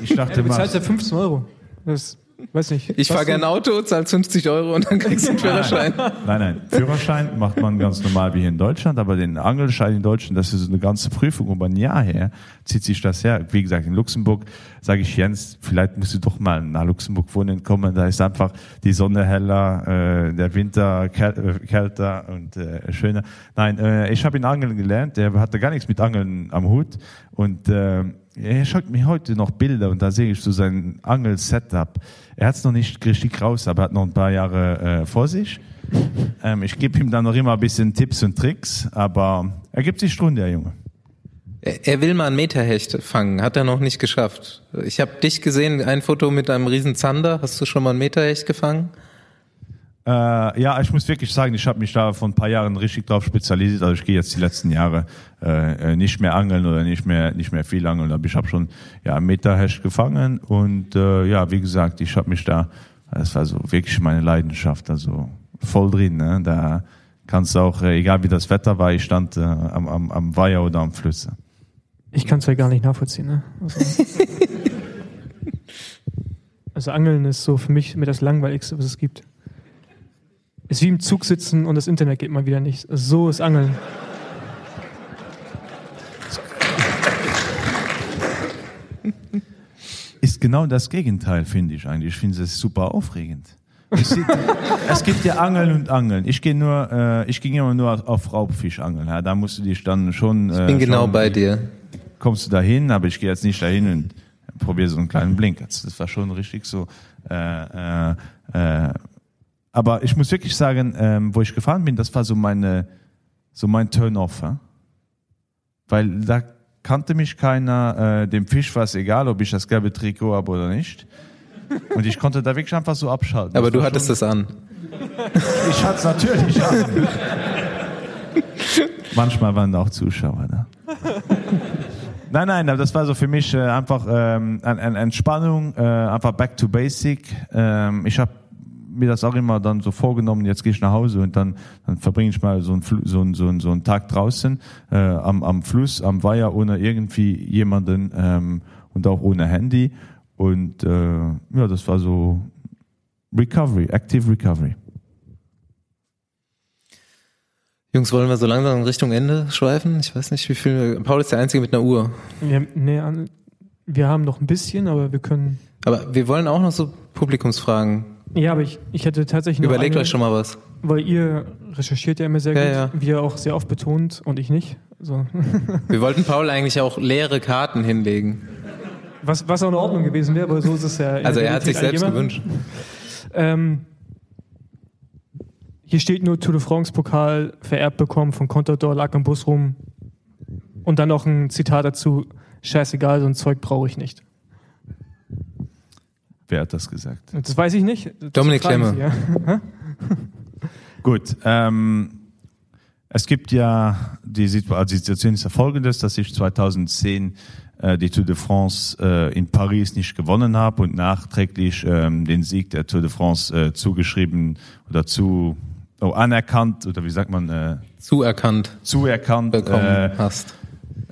Ich dachte, ja 15 Euro. Das, weiß nicht. Ich fahre gerne Auto, zahl 50 Euro und dann kriegst du einen Führerschein. Nein, nein. Führerschein macht man ganz normal wie hier in Deutschland, aber den Angelschein in Deutschland, das ist eine ganze Prüfung über ein Jahr her, zieht sich das her. Wie gesagt, in Luxemburg sage ich Jens, vielleicht musst du doch mal nach Luxemburg wohnen kommen. Da ist einfach die Sonne heller, äh, der Winter äh, kälter und äh, schöner. Nein, äh, ich habe ihn Angeln gelernt. Der hatte gar nichts mit Angeln am Hut und äh, er schaut mir heute noch Bilder und da sehe ich so sein Angel-Setup. Er hat es noch nicht richtig raus, aber hat noch ein paar Jahre äh, vor sich. Ähm, ich gebe ihm dann noch immer ein bisschen Tipps und Tricks, aber er gibt sich Stunde, der Junge. Er er will mal einen Meterhecht fangen, hat er noch nicht geschafft. Ich habe dich gesehen, ein Foto mit einem riesen Zander. Hast du schon mal einen Meterhecht gefangen? Äh, ja, ich muss wirklich sagen, ich habe mich da vor ein paar Jahren richtig drauf spezialisiert. Also ich gehe jetzt die letzten Jahre äh, äh, nicht mehr angeln oder nicht mehr nicht mehr viel angeln. Aber ich habe schon ja einen Meterhecht gefangen und äh, ja, wie gesagt, ich habe mich da, das war so wirklich meine Leidenschaft, also voll drin. Ne? Da kannst du auch, äh, egal wie das Wetter war, ich stand äh, am, am, am Weiher oder am Flüsse. Ich kann es ja gar nicht nachvollziehen. Ne? Also, also Angeln ist so für mich mit das Langweiligste, was es gibt. Ist wie im Zug sitzen und das Internet geht mal wieder nicht. So ist Angeln. ist genau das Gegenteil, finde ich eigentlich. Ich finde es super aufregend. Es gibt ja Angeln und Angeln. Ich gehe nur, äh, ich ging immer nur auf Raubfischangeln. Ja, da musst du dich dann schon. Äh, Ich bin genau schon, bei dir. Kommst du dahin, aber ich gehe jetzt nicht dahin und probiere so einen kleinen Blink. Das das war schon richtig so. Äh, äh, äh, aber ich muss wirklich sagen, ähm, wo ich gefahren bin, das war so meine, so mein Turn-off. Ja? Weil da kannte mich keiner, äh, dem Fisch war es egal, ob ich das gelbe Trikot habe oder nicht. Und ich konnte da wirklich einfach so abschalten. Aber Das du hattest schon, es an. Ich hatte es natürlich an. Manchmal waren da auch Zuschauer da. Nein, nein, aber das war so für mich äh, einfach ähm, eine, eine Entspannung, äh, einfach back to basic. Ähm, ich habe mir das auch immer dann so vorgenommen, jetzt gehe ich nach Hause und dann, dann verbringe ich mal so einen, so einen, so einen, so einen Tag draußen äh, am, am Fluss, am Weiher, ohne irgendwie jemanden ähm, und auch ohne Handy. Und äh, ja, das war so Recovery, Active Recovery. Jungs, wollen wir so langsam in Richtung Ende schweifen? Ich weiß nicht, wie viel. Paul ist der Einzige mit einer Uhr. Wir, nee, an- wir haben noch ein bisschen, aber wir können. Aber wir wollen auch noch so Publikumsfragen. Ja, aber ich, ich hätte tatsächlich Überlegt eine, euch schon mal was. weil ihr recherchiert ja immer sehr Ja, gut, ja. wie ihr auch sehr oft betont und ich nicht. So. Wir wollten Paul eigentlich auch leere Karten hinlegen. Was, was auch in Ordnung gewesen wäre, aber so ist es ja. Also er hat sich selbst gewünscht. Ähm, hier steht nur Tour de France Pokal vererbt bekommen von Contador, lag im Bus rum. Und dann noch ein Zitat dazu: Scheißegal, so ein Zeug brauche ich nicht. Wer hat das gesagt? Das weiß ich nicht. Das Dominik Klemme. Ja. Gut, ähm, es gibt ja also die Situation ist ja folgendes, dass ich 2010 äh, die Tour de France äh, in Paris nicht gewonnen habe und nachträglich ähm, den Sieg der Tour de France äh, zugeschrieben oder zu oh, anerkannt oder wie sagt man äh, Zuerkannt zuerkannt bekommen äh, hast.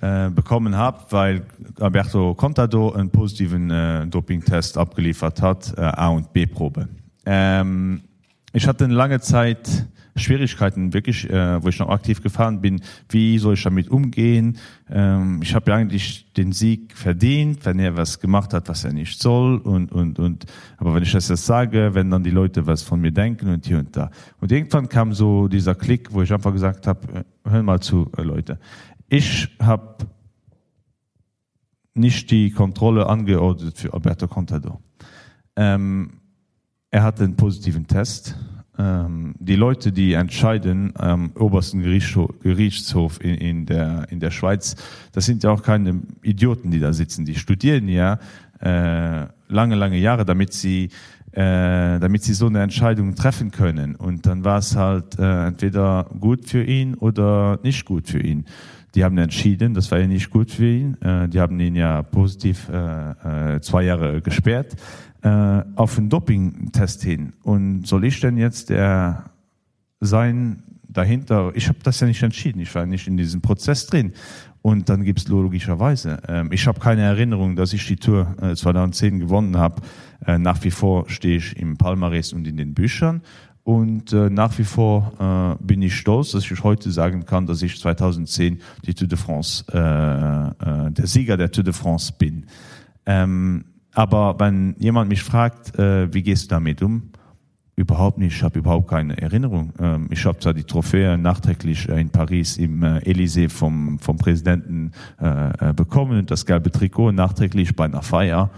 Äh, bekommen habe, weil Alberto Contador einen positiven äh, Dopingtest abgeliefert hat, äh, A- und B-Probe. Ähm, ich hatte eine lange Zeit Schwierigkeiten, wirklich, äh, wo ich noch aktiv gefahren bin. Wie soll ich damit umgehen? Ähm, ich habe ja eigentlich den Sieg verdient, wenn er was gemacht hat, was er nicht soll. Und, und, und, aber wenn ich das jetzt sage, wenn dann die Leute was von mir denken und hier und da. Und irgendwann kam so dieser Klick, wo ich einfach gesagt habe, äh, hör mal zu, äh, Leute. Ich habe nicht die Kontrolle angeordnet für Alberto Contador. Ähm, er hatte einen positiven Test. Ähm, die Leute, die entscheiden am obersten Gerichtshof, Gerichtshof in, in, der, in der Schweiz, das sind ja auch keine Idioten, die da sitzen. Die studieren ja äh, lange, lange Jahre, damit sie äh, damit sie so eine Entscheidung treffen können. Und dann war es halt äh, entweder gut für ihn oder nicht gut für ihn. Die haben entschieden, das war ja nicht gut für ihn. Äh, die haben ihn ja positiv äh, äh, zwei Jahre gesperrt auf einen Dopingtest hin. Und soll ich denn jetzt der sein dahinter? Ich habe das ja nicht entschieden. Ich war nicht in diesem Prozess drin. Und dann gibt's logischerweise. Ähm, ich habe keine Erinnerung, dass ich die Tour äh, 2010 gewonnen habe. Äh, nach wie vor stehe ich im Palmares und in den Büchern. Und äh, nach wie vor äh, bin ich stolz, dass ich heute sagen kann, dass ich 2010 die Tour de France, äh, äh, der Sieger der Tour de France bin. Ähm, aber wenn jemand mich fragt, äh, wie gehst du damit um? Überhaupt nicht, ich habe überhaupt keine Erinnerung. Ähm, ich habe zwar die Trophäe nachträglich äh, in Paris im äh, Élysée vom, vom Präsidenten bekommen und das gelbe Trikot nachträglich bei einer Feier,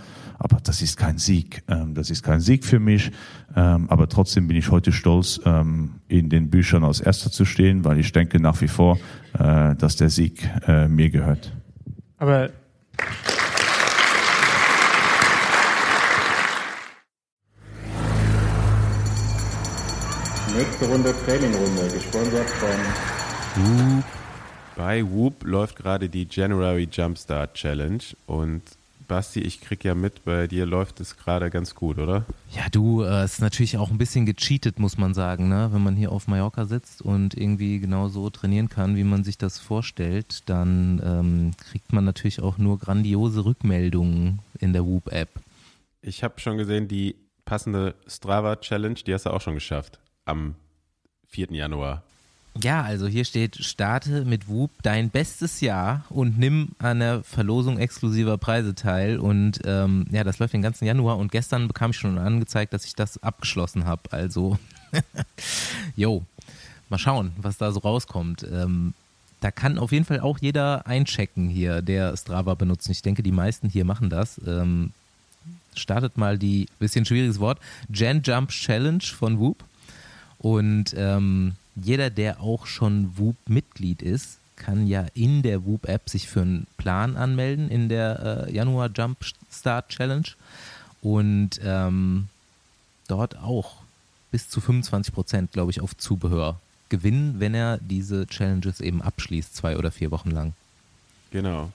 aber das ist kein Sieg. Ähm, das ist kein Sieg für mich, ähm, aber trotzdem bin ich heute stolz, ähm, in den Büchern als Erster zu stehen, weil ich denke nach wie vor, äh, dass der Sieg äh, mir gehört. Aber Nächste Runde Trainingrunde, gesponsert von Whoop. Bei Whoop läuft gerade die January Jumpstart Challenge und Basti, ich krieg ja mit, bei dir läuft es gerade ganz gut, oder? Ja, du, äh, es ist natürlich auch ein bisschen gecheatet, muss man sagen, ne? Wenn man hier auf Mallorca sitzt und irgendwie genau so trainieren kann, wie man sich das vorstellt, dann ähm, kriegt man natürlich auch nur grandiose Rückmeldungen in der Whoop-App. Ich habe schon gesehen, die passende Strava Challenge, die hast du auch schon geschafft am 4. Januar. Ja, also hier steht, starte mit Whoop dein bestes Jahr und nimm an der Verlosung exklusiver Preise teil. Und ähm, ja, das läuft den ganzen Januar und gestern bekam ich schon angezeigt, dass ich das abgeschlossen habe. Also, jo, mal schauen, was da so rauskommt. Ähm, da kann auf jeden Fall auch jeder einchecken hier, der Strava benutzt. Ich denke, die meisten hier machen das. Ähm, startet mal die, bisschen schwieriges Wort, Gen Jump Challenge von Whoop. Und ähm, jeder, der auch schon Whoop-Mitglied ist, kann ja in der Whoop-App sich für einen Plan anmelden in der äh, Januar Jump Start Challenge und ähm, dort auch bis zu 25 Prozent, glaube ich, auf Zubehör gewinnen, wenn er diese Challenges eben abschließt, zwei oder vier Wochen lang. Genau.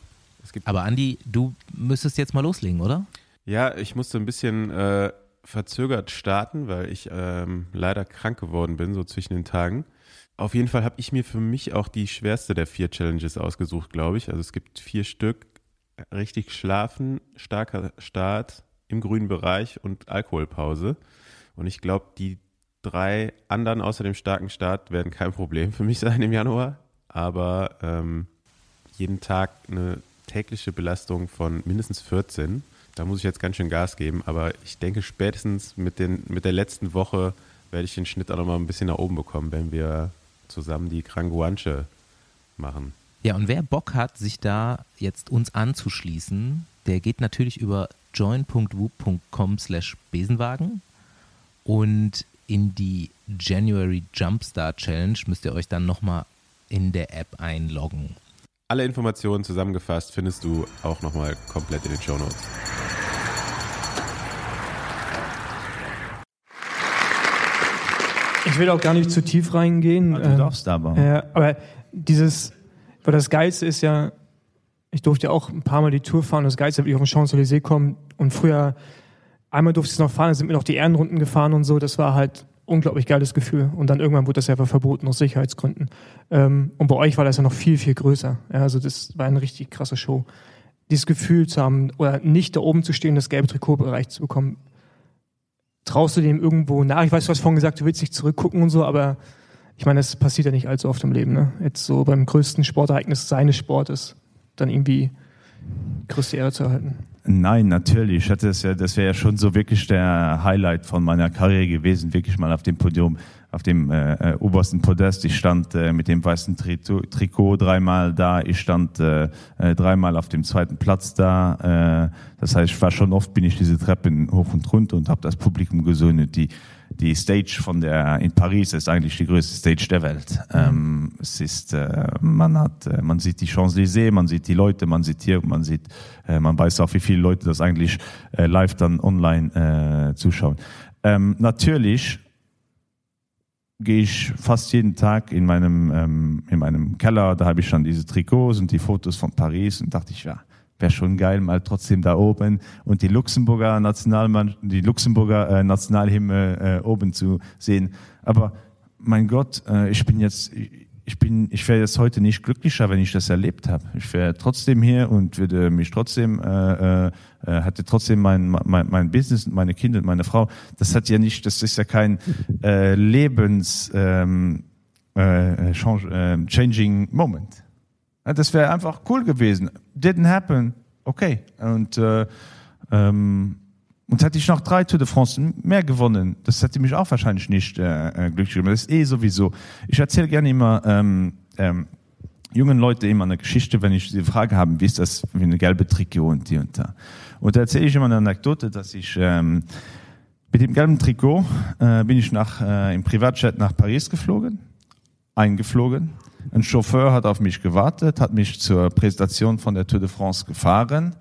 Aber Andi, du müsstest jetzt mal loslegen, oder? Ja, ich musste ein bisschen äh, verzögert starten, weil ich ähm, leider krank geworden bin, so zwischen den Tagen. Auf jeden Fall habe ich mir für mich auch die schwerste der vier Challenges ausgesucht, glaube ich. Also es gibt vier Stück. Richtig schlafen, starker Start im grünen Bereich und Alkoholpause. Und ich glaube, die drei anderen außer dem starken Start werden kein Problem für mich sein im Januar. Aber ähm, jeden Tag eine tägliche Belastung von mindestens 14 da muss ich jetzt ganz schön Gas geben, aber ich denke spätestens mit, den, mit der letzten Woche werde ich den Schnitt auch noch mal ein bisschen nach oben bekommen, wenn wir zusammen die Kranguanche machen. Ja, und wer Bock hat, sich da jetzt uns anzuschließen, der geht natürlich über join.woop.com slash Besenwagen und in die January Jumpstart Challenge müsst ihr euch dann nochmal in der App einloggen. Alle Informationen zusammengefasst findest du auch nochmal komplett in den Show Notes. Ich will auch gar nicht zu tief reingehen. Ja, du darfst aber. Äh, aber dieses, weil das Geilste ist ja, ich durfte ja auch ein paar Mal die Tour fahren. Das Geilste, wenn ich auf den Champs-Élysées komme und früher einmal durfte ich noch fahren, dann sind mir noch die Ehrenrunden gefahren und so. Das war halt unglaublich geiles Gefühl. Und dann irgendwann wurde das ja einfach verboten aus Sicherheitsgründen. Ähm, und bei euch war das ja noch viel, viel größer. Ja, also das war eine richtig krasse Show. Dieses Gefühl zu haben oder nicht da oben zu stehen, das gelbe Trikot erreicht zu bekommen, traust du dem irgendwo nach? Ich weiß, du hast vorhin gesagt, du willst nicht zurückgucken und so, aber ich meine, das passiert ja nicht allzu oft im Leben. Ne? Jetzt so beim größten Sportereignis seines Sportes dann irgendwie größte Ehre zu erhalten. Nein, natürlich. Ich hatte es ja, das wäre ja schon so wirklich der Highlight von meiner Karriere gewesen, wirklich mal auf dem Podium, auf dem äh, äh obersten Podest. Ich stand äh, mit dem weißen Trikot, Trikot dreimal da. Ich stand äh, äh, dreimal auf dem zweiten Platz da. Äh, das heißt, ich war schon oft, bin ich diese Treppen hoch und runter und habe das Publikum gesöhnt, die die Stage von der in Paris ist eigentlich die größte Stage der Welt. Ähm, es ist, äh, man hat, äh, man sieht die Champs-Élysées, man sieht die Leute, man sieht hier, man sieht, äh, man weiß auch, wie viele Leute das eigentlich äh, live dann online zuschauen. Ähm, natürlich gehe ich fast jeden Tag in meinem ähm, in meinem Keller, da habe ich schon diese Trikots und die Fotos von Paris und dachte ich, ja, wäre schon geil, mal trotzdem da oben und die Luxemburger Nationalmann, die Luxemburger äh, Nationalhymne äh, oben zu sehen. Aber mein Gott, äh, ich bin jetzt, ich bin, ich wäre jetzt heute nicht glücklicher, wenn ich das erlebt habe. Ich wäre trotzdem hier und würde mich trotzdem, äh, äh, hatte trotzdem mein, mein, mein Business, meine Kinder, meine Frau. Das hat ja nicht, das ist ja kein äh, Lebens ähm, äh, change, äh, changing Moment. Das wäre einfach cool gewesen. Didn't happen. Okay. Und äh, ähm, und hätte ich noch drei Tour de France mehr gewonnen, das hätte mich auch wahrscheinlich nicht äh, äh, glücklich gemacht. Das ist eh sowieso. Ich erzähle gerne immer ähm, ähm, jungen Leute immer eine Geschichte, wenn ich die Frage habe, wie ist das wie eine gelbe Trikot und die und da. Und da erzähle ich immer eine Anekdote, dass ich ähm, mit dem gelben Trikot äh, bin ich nach, äh, im Privatjet nach Paris geflogen, eingeflogen. Ein Chauffeur hat auf mich gewartet, hat mich zur Präsentation von der Tour de France gefahren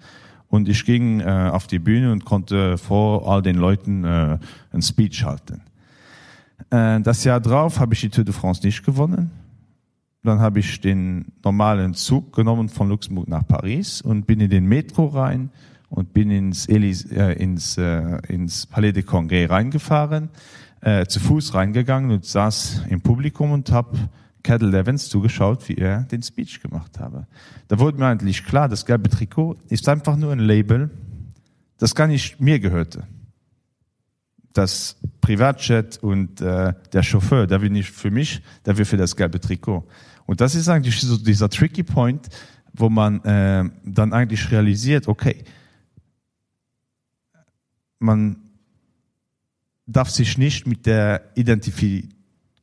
und ich ging äh, auf die Bühne und konnte vor all den Leuten äh, ein Speech halten. Äh, das Jahr drauf habe ich die Tour de France nicht gewonnen. Dann habe ich den normalen Zug genommen von Luxemburg nach Paris und bin in den Metro rein und bin ins, Elis, äh, ins, äh, ins Palais de Congrès reingefahren, äh, zu Fuß reingegangen und saß im Publikum und habe Cadel Evans zugeschaut, wie er den Speech gemacht habe. Da wurde mir eigentlich klar, das gelbe Trikot ist einfach nur ein Label, das gar nicht mir gehörte. Das Privatjet und äh, der Chauffeur, der will nicht für mich, der will für das gelbe Trikot. Und das ist eigentlich so dieser tricky Point, wo man äh, dann eigentlich realisiert, okay, man darf sich nicht mit der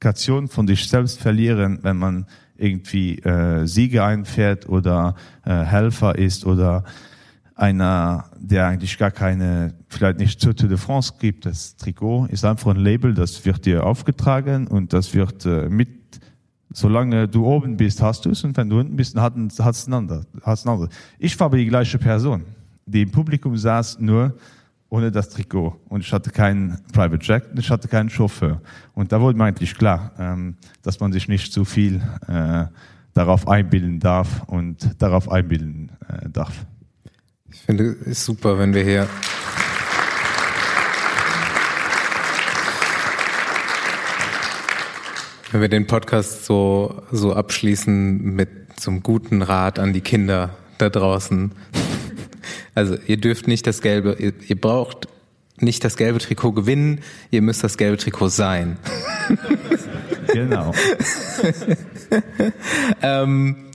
Identifikation von sich selbst verlieren, wenn man irgendwie äh, Siege einfährt oder äh, Helfer ist oder einer, der eigentlich gar keine, vielleicht nicht zur Tour de France gibt. Das Trikot ist einfach ein Label, das wird dir aufgetragen und das wird äh, mit, solange du oben bist, hast du es und wenn du unten bist, hat es ein anderer. Hast ein anderer. Ich war aber die gleiche Person, die im Publikum saß, nur ohne das Trikot. Und ich hatte keinen Private Jack, ich hatte keinen Chauffeur. Und da wurde mir eigentlich klar, ähm, dass man sich nicht zu viel äh, darauf einbilden darf und darauf einbilden äh, darf. Ich finde es super, wenn wir hier wenn wir den Podcast so so abschließen mit so einem guten Rat an die Kinder da draußen. Also ihr dürft nicht das gelbe, ihr, ihr braucht nicht das gelbe Trikot gewinnen, ihr müsst das gelbe Trikot sein. Genau. Ähm,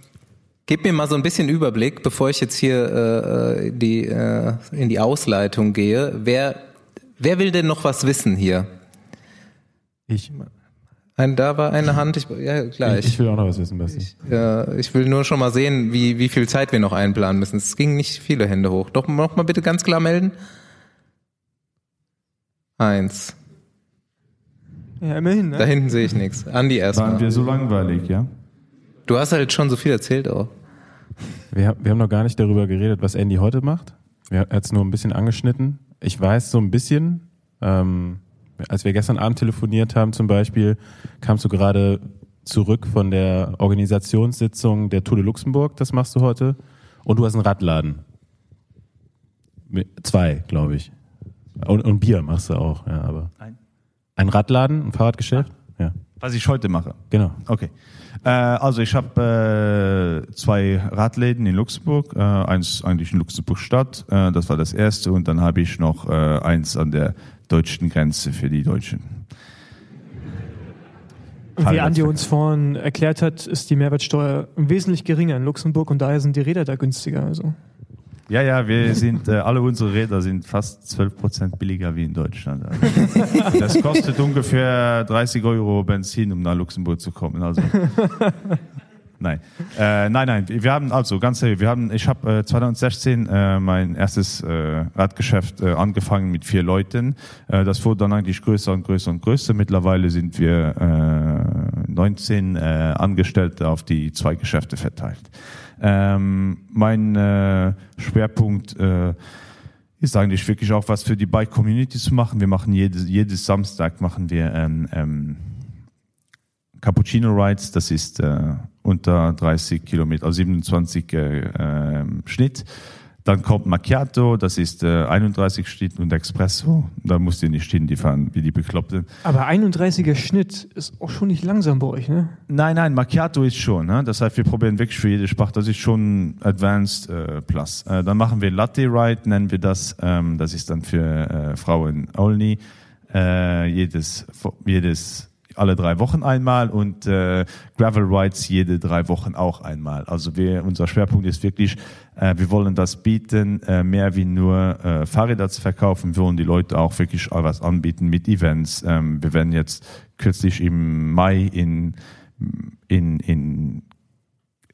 Gib mir mal so ein bisschen Überblick, bevor ich jetzt hier äh, die, äh, in die Ausleitung gehe. Wer, wer will denn noch was wissen hier? Ich, Ein, da war eine Hand. Ich, ja, ich, gleich. ich will auch noch was wissen, Basti. Ja, ich will nur schon mal sehen, wie, wie viel Zeit wir noch einplanen müssen. Es gingen nicht viele Hände hoch. Doch noch mal bitte ganz klar melden. Eins. Ja, immerhin, Da ne? hinten sehe ich nichts. Andi Waren erstmal. wir so langweilig, ja? Du hast halt schon so viel erzählt auch. Wir, wir haben noch gar nicht darüber geredet, was Andy heute macht. Er hat es nur ein bisschen angeschnitten. Ich weiß so ein bisschen, ähm, als wir gestern Abend telefoniert haben zum Beispiel, kamst du gerade zurück von der Organisationssitzung der Tour de Luxemburg, das machst du heute. Und du hast einen Radladen. Zwei, glaube ich. Und, und Bier machst du auch, ja, aber. Ein. Ein Radladen, ein Fahrradgeschäft? Ja, Was ich heute mache. genau. Okay. Äh, also ich habe äh, zwei Radläden in Luxemburg, äh, eins eigentlich in Luxemburg Stadt, äh, das war das erste, und dann habe ich noch äh, eins an der deutschen Grenze für die Deutschen. Wie Andi uns vorhin erklärt hat, ist die Mehrwertsteuer wesentlich geringer in Luxemburg und daher sind die Räder da günstiger. Also. Ja, ja, wir sind, äh, alle unsere Räder sind fast 12 Prozent billiger wie in Deutschland. Also, das kostet ungefähr 30 Euro Benzin, um nach Luxemburg zu kommen. Also, nein, äh, nein, nein. Wir haben also ganz ehrlich, wir haben, ich habe äh, 2016 äh, mein erstes äh, Radgeschäft äh, angefangen mit vier Leuten. Äh, das wurde dann eigentlich größer und größer und größer. Mittlerweile sind wir äh, 19 äh, Angestellte auf die zwei Geschäfte verteilt. Ähm, mein Schwerpunkt ist eigentlich wirklich auch was für die Bike Community zu machen. Wir machen jedes, jedes Samstag machen wir ähm, ähm, Cappuccino Rides. Das ist äh, unter 30 Kilometer, also 27 äh, ähm, Schnitt. dann kommt Macchiato, das ist äh, 31 Stunden und Espresso. Da musst du nicht hin, die fahren wie die Bekloppten. Aber 31er Schnitt ist auch schon nicht langsam bei euch, ne? Nein, nein, Macchiato ist schon. Ne? Das heißt, wir probieren wirklich für jede Sprache. Das ist schon Advanced äh, Plus. Äh, dann machen wir Latte Ride, nennen wir das. Ähm, das ist dann für äh, Frauen only. Äh, jedes, jedes alle drei Wochen einmal und äh, Gravel Rides jede drei Wochen auch einmal. Also wir, unser Schwerpunkt ist wirklich, äh, wir wollen das bieten, äh, mehr wie nur äh, Fahrräder zu verkaufen, wir wollen die Leute auch wirklich was anbieten mit Events. Ähm, wir werden jetzt kürzlich im Mai in, in, in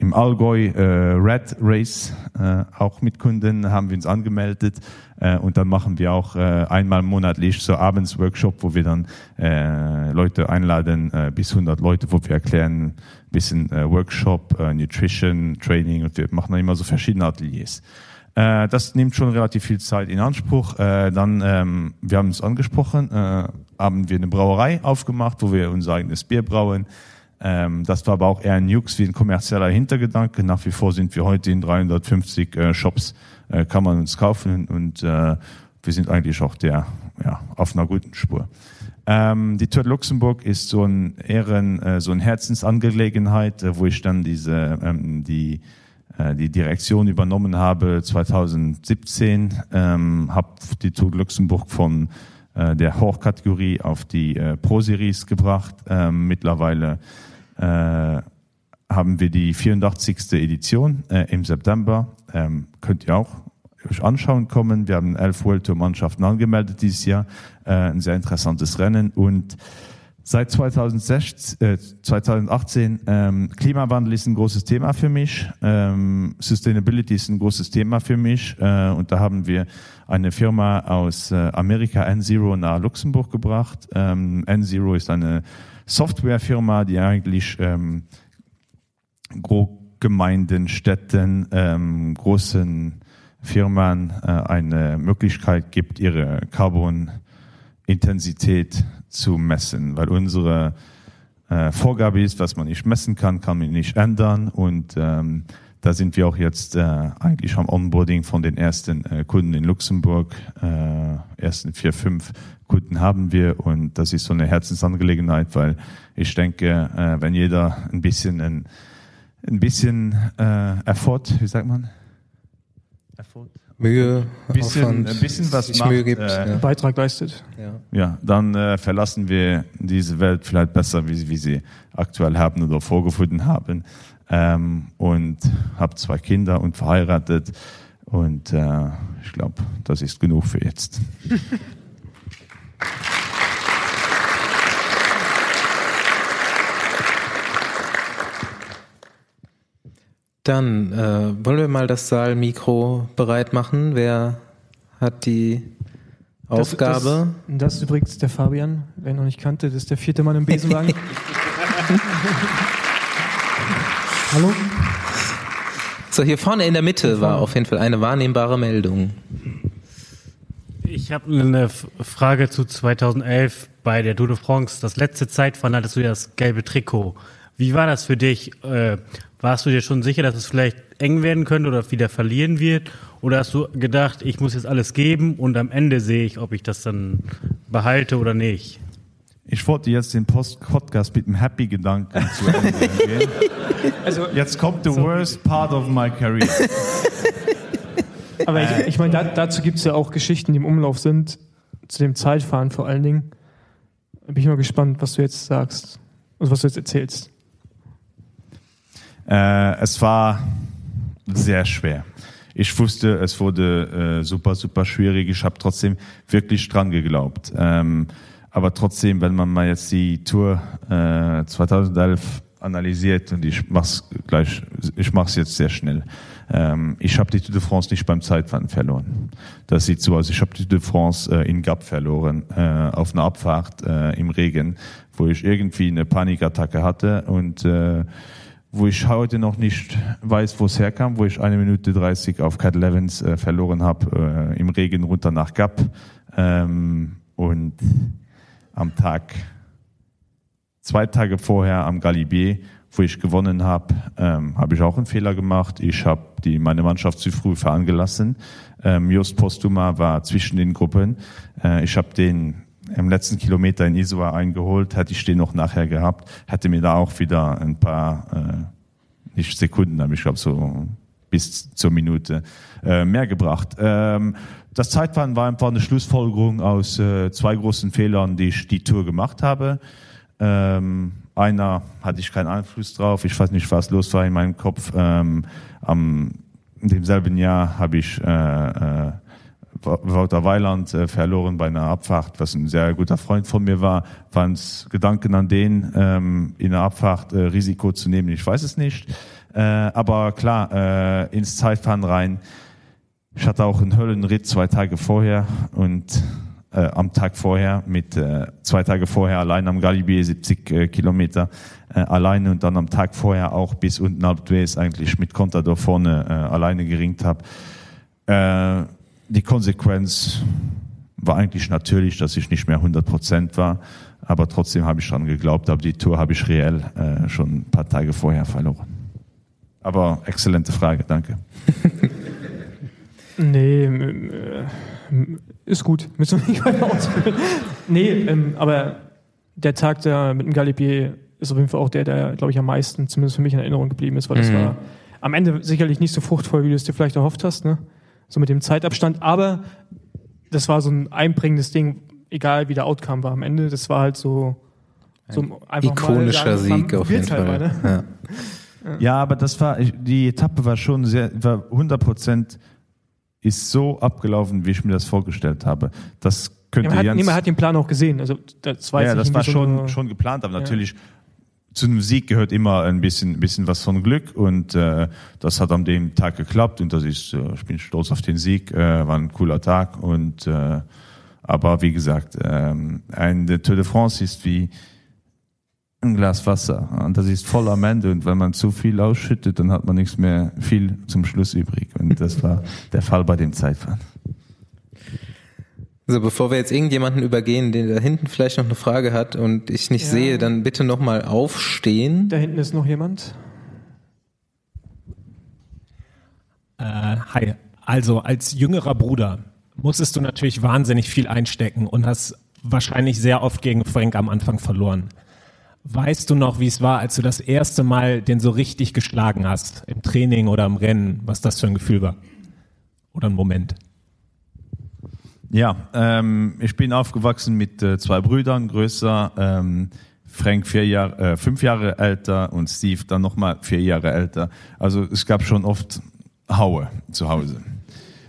im Allgäu äh, Red Race äh, auch mit Kunden haben wir uns angemeldet äh, und dann machen wir auch äh, einmal monatlich so abends Workshop, wo wir dann äh, Leute einladen, äh, bis 100 Leute, wo wir erklären, bisschen äh, Workshop, äh, Nutrition, Training und wir machen dann immer so verschiedene Ateliers. Äh, das nimmt schon relativ viel Zeit in Anspruch. Äh, dann, ähm, wir haben es angesprochen, äh, haben wir eine Brauerei aufgemacht, wo wir unser eigenes Bier brauen. Ähm, das war aber auch eher ein Jux wie ein kommerzieller Hintergedanke. Nach wie vor sind wir heute in 350 äh, Shops, äh, kann man uns kaufen und äh, wir sind eigentlich auch der, ja, auf einer guten Spur. Ähm, die Tour Luxemburg ist so ein Ehren, äh, so eine Herzensangelegenheit, äh, wo ich dann diese, ähm, die, äh, die Direktion übernommen habe 2017, ähm, habe die Tour Luxemburg von äh, der Hochkategorie auf die äh, Pro-Series gebracht. Ähm, mittlerweile haben wir die 84. Edition äh, im September. Ähm, könnt ihr auch euch anschauen kommen. Wir haben elf World Tour Mannschaften angemeldet dieses Jahr. Äh, ein sehr interessantes Rennen und Seit 2016, äh, 2018 ähm, Klimawandel ist ein großes Thema für mich, ähm, Sustainability ist ein großes Thema für mich äh, und da haben wir eine Firma aus äh, Amerika N-Zero nach Luxemburg gebracht. Ähm, N-Zero ist eine Softwarefirma, die eigentlich ähm, Gemeinden, Städten, ähm, großen Firmen äh, eine Möglichkeit gibt, ihre Carbon-Intensität zu messen, weil unsere äh, Vorgabe ist, was man nicht messen kann, kann man nicht ändern und ähm, da sind wir auch jetzt äh, eigentlich am Onboarding von den ersten äh, Kunden in Luxemburg. Äh, ersten vier, fünf Kunden haben wir und das ist so eine Herzensangelegenheit, weil ich denke, äh, wenn jeder ein bisschen ein, ein bisschen äh, Effort, wie sagt man? Effort? Mühe, bisschen, Aufwand, ein bisschen was macht, Mühe gibt. äh, ja. Beitrag leistet. Ja. Ja, dann äh, verlassen wir diese Welt vielleicht besser, wie, sie- wie sie aktuell haben oder vorgefunden haben. Ähm, und habe zwei Kinder und verheiratet. Und äh, ich glaube, das ist genug für jetzt. Dann äh, wollen wir mal das Saalmikro bereit machen. Wer hat die Aufgabe? Das, das ist übrigens der Fabian, wer ihn noch nicht kannte, das ist der vierte Mann im Besenwagen. Hallo? So, hier vorne in der Mitte war auf jeden Fall eine wahrnehmbare Meldung. Ich habe eine Frage zu 2011 bei der Tour de France. Das letzte Zeitfahren hattest du ja das gelbe Trikot. Wie war das für dich? Äh, warst du dir schon sicher, dass es vielleicht eng werden könnte oder wieder verlieren wird? Oder hast du gedacht, ich muss jetzt alles geben und am Ende sehe ich, ob ich das dann behalte oder nicht? Ich wollte jetzt den Post Podcast mit einem Happy-Gedanken zu Ende gehen. Also, Jetzt kommt the worst part of my career. aber ich, ich meine, da, dazu gibt es ja auch Geschichten, die im Umlauf sind, zu dem Zeitfahren vor allen Dingen. Bin ich mal gespannt, was du jetzt sagst. Also was du jetzt erzählst. Äh, es war sehr schwer. Ich wusste, es wurde äh, super, super schwierig. Ich habe trotzdem wirklich dran geglaubt. Ähm, aber trotzdem, wenn man mal jetzt die Tour äh, 2011 analysiert und ich mach's gleich, ich mach's jetzt sehr schnell. Ähm, ich habe die Tour de France nicht beim Zeitfahren verloren. Das sieht so aus. Ich habe die Tour de France äh, in Gap verloren äh, auf einer Abfahrt äh, im Regen, wo ich irgendwie eine Panikattacke hatte und äh, wo ich heute noch nicht weiß, wo es herkam, wo ich eine Minute 30 auf Cat Levens äh, verloren habe, äh, im Regen runter nach Gap. Ähm, und am Tag, zwei Tage vorher am Galibier, wo ich gewonnen habe, ähm, habe ich auch einen Fehler gemacht. Ich habe die meine Mannschaft zu früh fahren gelassen. Ähm, Just Postuma war zwischen den Gruppen. Äh, ich habe den im letzten Kilometer in Isua eingeholt, hätte ich den noch nachher gehabt, hätte mir da auch wieder ein paar, äh, nicht Sekunden, aber ich glaube so bis zur Minute äh, mehr gebracht. Ähm, das Zeitfahren war einfach eine Schlussfolgerung aus äh, zwei großen Fehlern, die ich die Tour gemacht habe. Ähm, einer hatte ich keinen Einfluss drauf. Ich weiß nicht, was los war in meinem Kopf. Ähm, am in demselben Jahr habe ich äh, äh, Wouter Weiland äh, verloren bei einer Abfahrt, was ein sehr guter Freund von mir war. Waren es Gedanken an den, ähm, in der Abfahrt äh, Risiko zu nehmen? Ich weiß es nicht. Äh, aber klar, äh, ins Zeitfahren rein. Ich hatte auch einen Höllenritt zwei Tage vorher und äh, am Tag vorher mit äh, zwei Tage vorher allein am Galibier 70 äh, Kilometer äh, alleine und dann am Tag vorher auch bis unten d'Huez eigentlich mit Contador vorne äh, alleine geringt habe. Äh, die Konsequenz war eigentlich natürlich, dass ich nicht mehr 100 Prozent war, aber trotzdem habe ich schon geglaubt, aber die Tour habe ich reell äh, schon ein paar Tage vorher verloren. Aber exzellente Frage, danke. Nee, äh, ist gut. Müssen wir nicht weiter ausführen. Nee, ähm, aber der Tag da mit dem Galibier ist auf jeden Fall auch der, der, glaube ich, am meisten, zumindest für mich in Erinnerung geblieben ist, weil das Mhm. war am Ende sicherlich nicht so fruchtvoll, wie du es dir vielleicht erhofft hast, ne? So mit dem Zeitabstand, aber das war so ein einbringendes Ding, egal wie der Outcome war am Ende. Das war halt so, so einfach Ikonischer mal, Sieg auf jeden halt Fall. mal, ne? Ja. Ja, aber das war, die Etappe war schon sehr, war 100 Prozent ist so abgelaufen, wie ich mir das vorgestellt habe. Das Ja, könnte man, hat, ganz, nee, man hat den Plan auch gesehen. Also das war ja, das war so schon, schon geplant, aber natürlich zu einem Sieg gehört immer ein bisschen, bisschen was von Glück und äh, das hat an dem Tag geklappt und das ist, äh, ich bin stolz auf den Sieg, äh, war ein cooler Tag und äh, aber wie gesagt, ähm, ein der Tour de France ist wie ein Glas Wasser und das ist voll am Ende und wenn man zu viel ausschüttet, dann hat man nichts mehr viel zum Schluss übrig und das war der Fall bei dem Zeitfahren. So, bevor wir jetzt irgendjemanden übergehen, der da hinten vielleicht noch eine Frage hat und ich nicht Ja. sehe, dann bitte nochmal aufstehen. Da hinten ist noch jemand. Äh, hi. Also als jüngerer Bruder musstest du natürlich wahnsinnig viel einstecken und hast wahrscheinlich sehr oft gegen Frank am Anfang verloren. Weißt du noch, wie es war, als du das erste Mal den so richtig geschlagen hast, im Training oder im Rennen, was das für ein Gefühl war? Oder ein Moment? Ja, ähm, ich bin aufgewachsen mit äh, zwei Brüdern, größer, ähm, Frank vier Jahre, äh, fünf Jahre älter und Steve dann nochmal vier Jahre älter. Also es gab schon oft Haue zu Hause.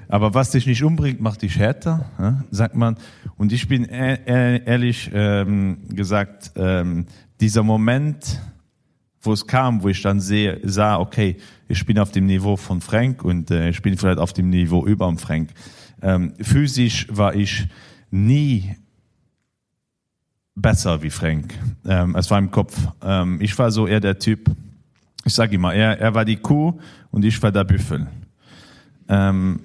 Aber was dich nicht umbringt, macht dich härter, ja, sagt man. Und ich bin e e ehrlich ähm, gesagt, ähm, dieser Moment, wo es kam, wo ich dann sehe, sah, okay, ich bin auf dem Niveau von Frank und äh, ich bin vielleicht auf dem Niveau über dem Frank. Ähm, physisch war ich nie besser wie Frank. Ähm, es war im Kopf. Ähm, ich war so eher der Typ, ich sage immer, er, er war die Kuh und ich war der Büffel. Ähm,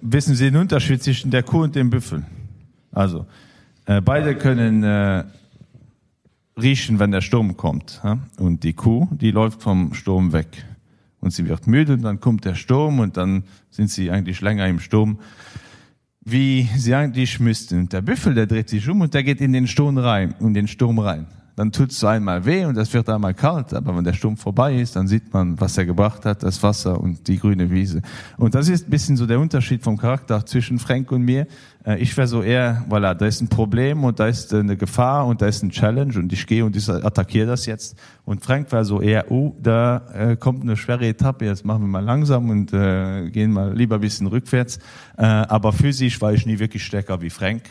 wissen Sie den Unterschied zwischen der Kuh und dem Büffel? Also, äh, beide können äh, riechen, wenn der Sturm kommt. Ja? Und die Kuh, die läuft vom Sturm weg. Und sie wird müde und dann kommt der Sturm und dann sind sie eigentlich länger im Sturm, wie sie eigentlich müssten. Der Büffel, der dreht sich um und der geht in den Sturm rein, in den Sturm rein. Dann tut's so einmal weh und es wird einmal kalt, aber wenn der Sturm vorbei ist, dann sieht man, was er gebracht hat, das Wasser und die grüne Wiese. Und das ist ein bisschen so der Unterschied vom Charakter zwischen Frank und mir. Äh, Ich wäre so eher, voilà, da ist ein Problem und da ist äh, eine Gefahr und da ist ein Challenge und ich gehe und ich attackiere das jetzt. Und Frank war so eher, oh, da äh, kommt eine schwere Etappe, jetzt machen wir mal langsam und gehen mal lieber ein bisschen rückwärts. Aber physisch war ich nie wirklich stärker wie Frank.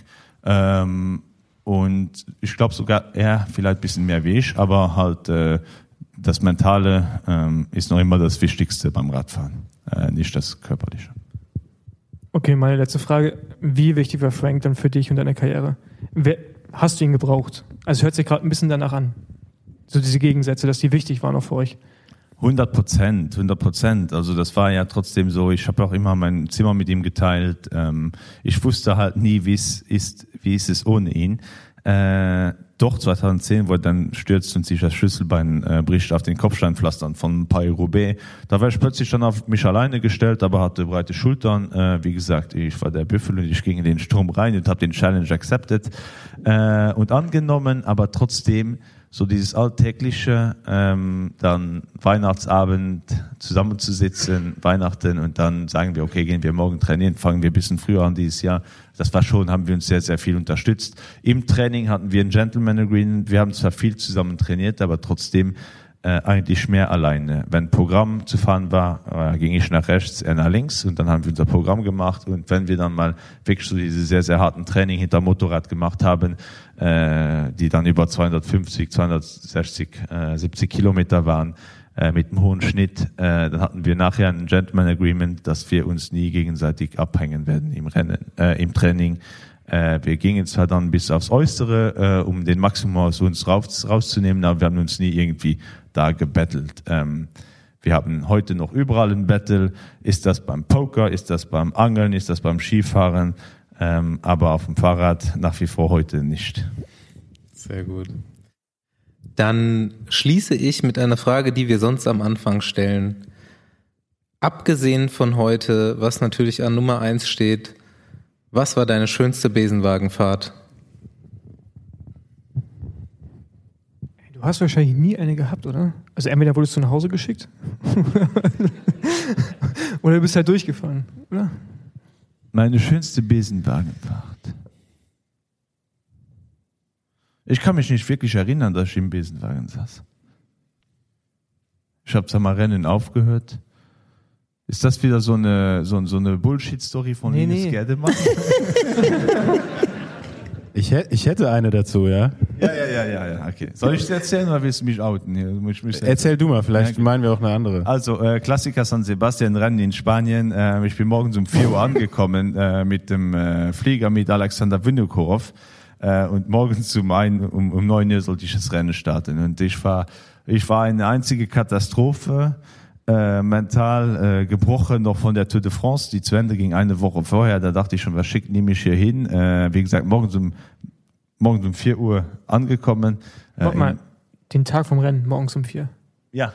Ähm, und ich glaube sogar er vielleicht ein bisschen mehr wie ich, aber halt äh, das Mentale ähm, ist noch immer das Wichtigste beim Radfahren, äh, nicht das Körperliche. Okay, meine letzte Frage. Wie wichtig war Frank dann für dich und deine Karriere? Wer, hast du ihn gebraucht? Also hört sich gerade ein bisschen danach an. So diese Gegensätze, dass die wichtig waren auch für euch. 100 Prozent, 100 Prozent. Also das war ja trotzdem so. Ich habe auch immer mein Zimmer mit ihm geteilt. Ähm, ich wusste halt nie, wie es ist, wie ist es ohne ihn. Äh, doch 2010, wo er dann stürzt und sich das Schlüsselbein äh, bricht auf den Kopfsteinpflastern von Paris-Roubaix. Da war ich plötzlich dann auf mich alleine gestellt, aber hatte breite Schultern. Äh, wie gesagt, ich war der Büffel und ich ging in den Strom rein und habe den Challenge accepted äh, und angenommen, aber trotzdem so dieses alltägliche, ähm, dann Weihnachtsabend zusammenzusitzen, Weihnachten und dann sagen wir, okay, gehen wir morgen trainieren, fangen wir ein bisschen früher an dieses Jahr. Das war schon, haben wir uns sehr, sehr viel unterstützt. Im Training hatten wir ein Gentleman Agreement. Wir haben zwar viel zusammen trainiert, aber trotzdem äh, eigentlich mehr alleine. Wenn Programm zu fahren war, äh, ging ich nach rechts, er nach links und dann haben wir unser Programm gemacht und wenn wir dann mal wirklich so diese sehr, sehr harten Training hinter Motorrad gemacht haben, äh, die dann über 250, 260, äh, 70 Kilometer waren, äh, mit einem hohen Schnitt, äh, dann hatten wir nachher ein Gentleman Agreement, dass wir uns nie gegenseitig abhängen werden im Rennen, äh, im Training. Äh, wir gingen zwar dann bis aufs Äußere, äh, um den Maximum aus uns raus, rauszunehmen, aber wir haben uns nie irgendwie da gebettelt. Ähm, wir haben heute noch überall ein Battle. Ist das beim Poker, ist das beim Angeln, ist das beim Skifahren, ähm, aber auf dem Fahrrad nach wie vor heute nicht. Sehr gut. Dann schließe ich mit einer Frage, die wir sonst am Anfang stellen. Abgesehen von heute, was natürlich an Nummer eins steht, was war deine schönste Besenwagenfahrt? Du hast wahrscheinlich nie eine gehabt, oder? Also entweder wurdest du nach Hause geschickt oder du bist halt durchgefahren, oder? Meine schönste Besenwagenfahrt. Ich kann mich nicht wirklich erinnern, dass ich im Besenwagen saß. Ich habe am Rennen aufgehört. Ist das wieder so eine, so, so eine Bullshit-Story von Nee, Ines nee. Gerdemann? Ich, ich hätte eine dazu, ja. ja, ja, ja, ja, ja, okay. Soll ich es erzählen oder willst du mich outen? Hier? Musst mich Erzähl du mal, vielleicht Ja, meinen wir auch eine andere. Also äh, Klassiker San Sebastian Rennen in Spanien. Äh, ich bin morgens um 4 Uhr angekommen äh, mit dem äh, Flieger mit Alexander Vinokurov. Äh, und morgens um, ein, um, um 9 Uhr sollte ich das Rennen starten. Und ich war, ich war eine einzige Katastrophe. Äh, mental äh, gebrochen noch von der Tour de France, die zu Ende ging eine Woche vorher. Da dachte ich schon, was schickt die mich hier hin? Äh, wie gesagt, morgens um, morgens um 4 Uhr angekommen. Äh, Warte mal, den Tag vom Rennen, morgens um vier. Ja.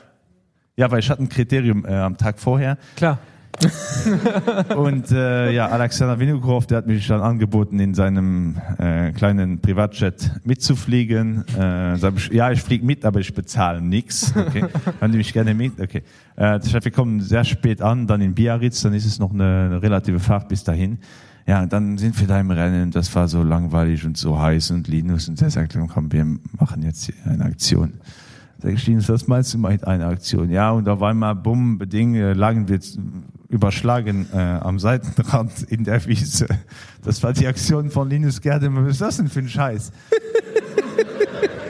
Ja, weil ich hatte ein Kriterium äh, am Tag vorher. Klar. Und äh, ja, Alexander Vinokurov, der hat mich dann angeboten, in seinem äh, kleinen Privatjet mitzufliegen. Äh, ich, ja, ich fliege mit, aber ich bezahle nichts. Okay. Dann nehme ich gerne mit. Okay. Äh, das heißt, wir kommen sehr spät an, dann in Biarritz, dann ist es noch eine, eine relative Fahrt bis dahin. Ja, und dann sind wir da im Rennen. Das war so langweilig und so heiß und Linus und der sagt, komm, wir machen jetzt hier eine Aktion. Sag ich, Linus, was meinst du mit einer Aktion? Ja, und auf einmal, bumm, beding, äh, lagen wir überschlagen äh, am Seitenrand in der Wiese. Das war die Aktion von Linus Gerde. Was ist das denn für ein Scheiß?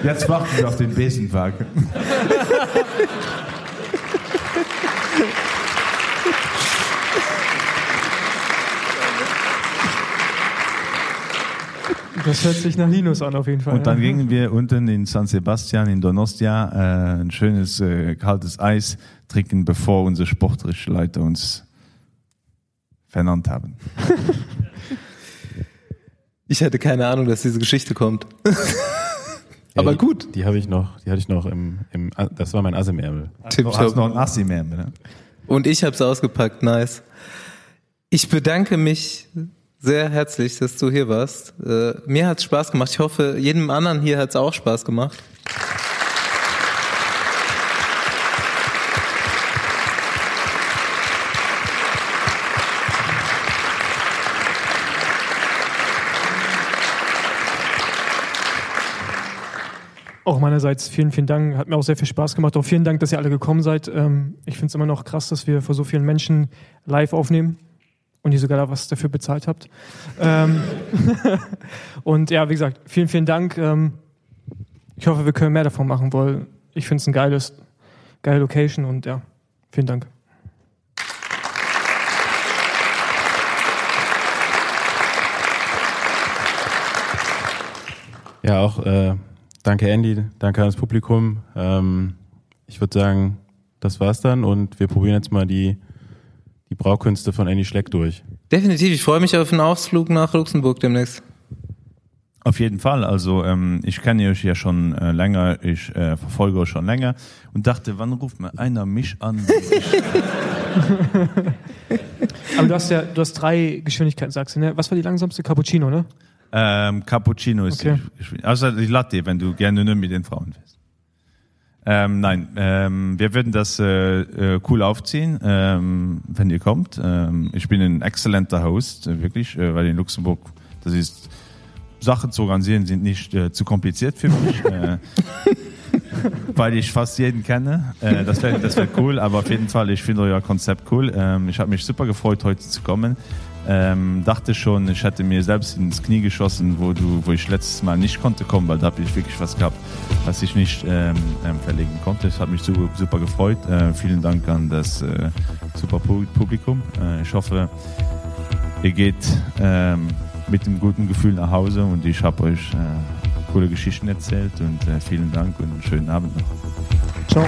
Jetzt warten wir auf den Besenwagen. Das hört sich nach Linus an, auf jeden Fall. Und dann ja. gingen wir unten in San Sebastian, in Donostia, äh, ein schönes äh, kaltes Eis trinken, bevor unsere sportliche Leiter uns vernannt haben. Ich hatte keine Ahnung, dass diese Geschichte kommt. Aber die, gut. Die habe ich noch, die hatte ich noch im, im, das war mein Ass im Ärmel. Du hast noch ein Assi mehr, ne? Und ich habe es ausgepackt, nice. Ich bedanke mich sehr herzlich, dass du hier warst. Äh, mir hat's Spaß gemacht. Ich hoffe, jedem anderen hier hat's auch Spaß gemacht. Auch meinerseits vielen, vielen Dank. Hat mir auch sehr viel Spaß gemacht. Auch vielen Dank, dass ihr alle gekommen seid. Ähm, ich finde es immer noch krass, dass wir vor so vielen Menschen live aufnehmen und ihr sogar da was dafür bezahlt habt. Ähm, und ja, wie gesagt, vielen, vielen Dank. Ähm, ich hoffe, wir können mehr davon machen, weil ich finde es ein geiles, geile Location und ja, vielen Dank. Ja, auch äh, danke Andy, danke ans Publikum. Ähm, ich würde sagen, das war's dann und wir probieren jetzt mal die, die Braukünste von Andy Schleck durch. Definitiv. Ich freue mich auf einen Ausflug nach Luxemburg demnächst. Auf jeden Fall. Also ähm, ich kenne euch ja schon äh, länger, ich äh, verfolge euch schon länger und dachte, wann ruft mir einer mich an? Aber du hast ja, du hast drei Geschwindigkeiten, sagst du, ne? Was war die langsamste? Cappuccino, ne? Ähm, Cappuccino ist Okay. die. Also die Latte, wenn du gerne nur mit den Frauen bist. Ähm, nein, ähm, wir würden das äh, äh, cool aufziehen, ähm, wenn ihr kommt. Ähm, ich bin ein exzellenter Host, äh, wirklich, äh, weil in Luxemburg, das ist, Sachen zu organisieren sind nicht äh, zu kompliziert für mich. äh, weil ich fast jeden kenne. Äh, das wäre das wär cool, aber auf jeden Fall, ich finde euer Konzept cool. Ähm, ich habe mich super gefreut, heute zu kommen. Ähm, dachte schon, ich hätte mir selbst ins Knie geschossen, wo du, wo ich letztes Mal nicht konnte kommen, weil da habe ich wirklich was gehabt, was ich nicht ähm, ähm, verlegen konnte. Es hat mich super, super gefreut. Äh, vielen Dank an das äh, super Pu- Publikum. Äh, ich hoffe, ihr geht ähm, mit einem guten Gefühl nach Hause und ich habe euch äh, coole Geschichten erzählt und äh, vielen Dank und einen schönen Abend noch. Ciao.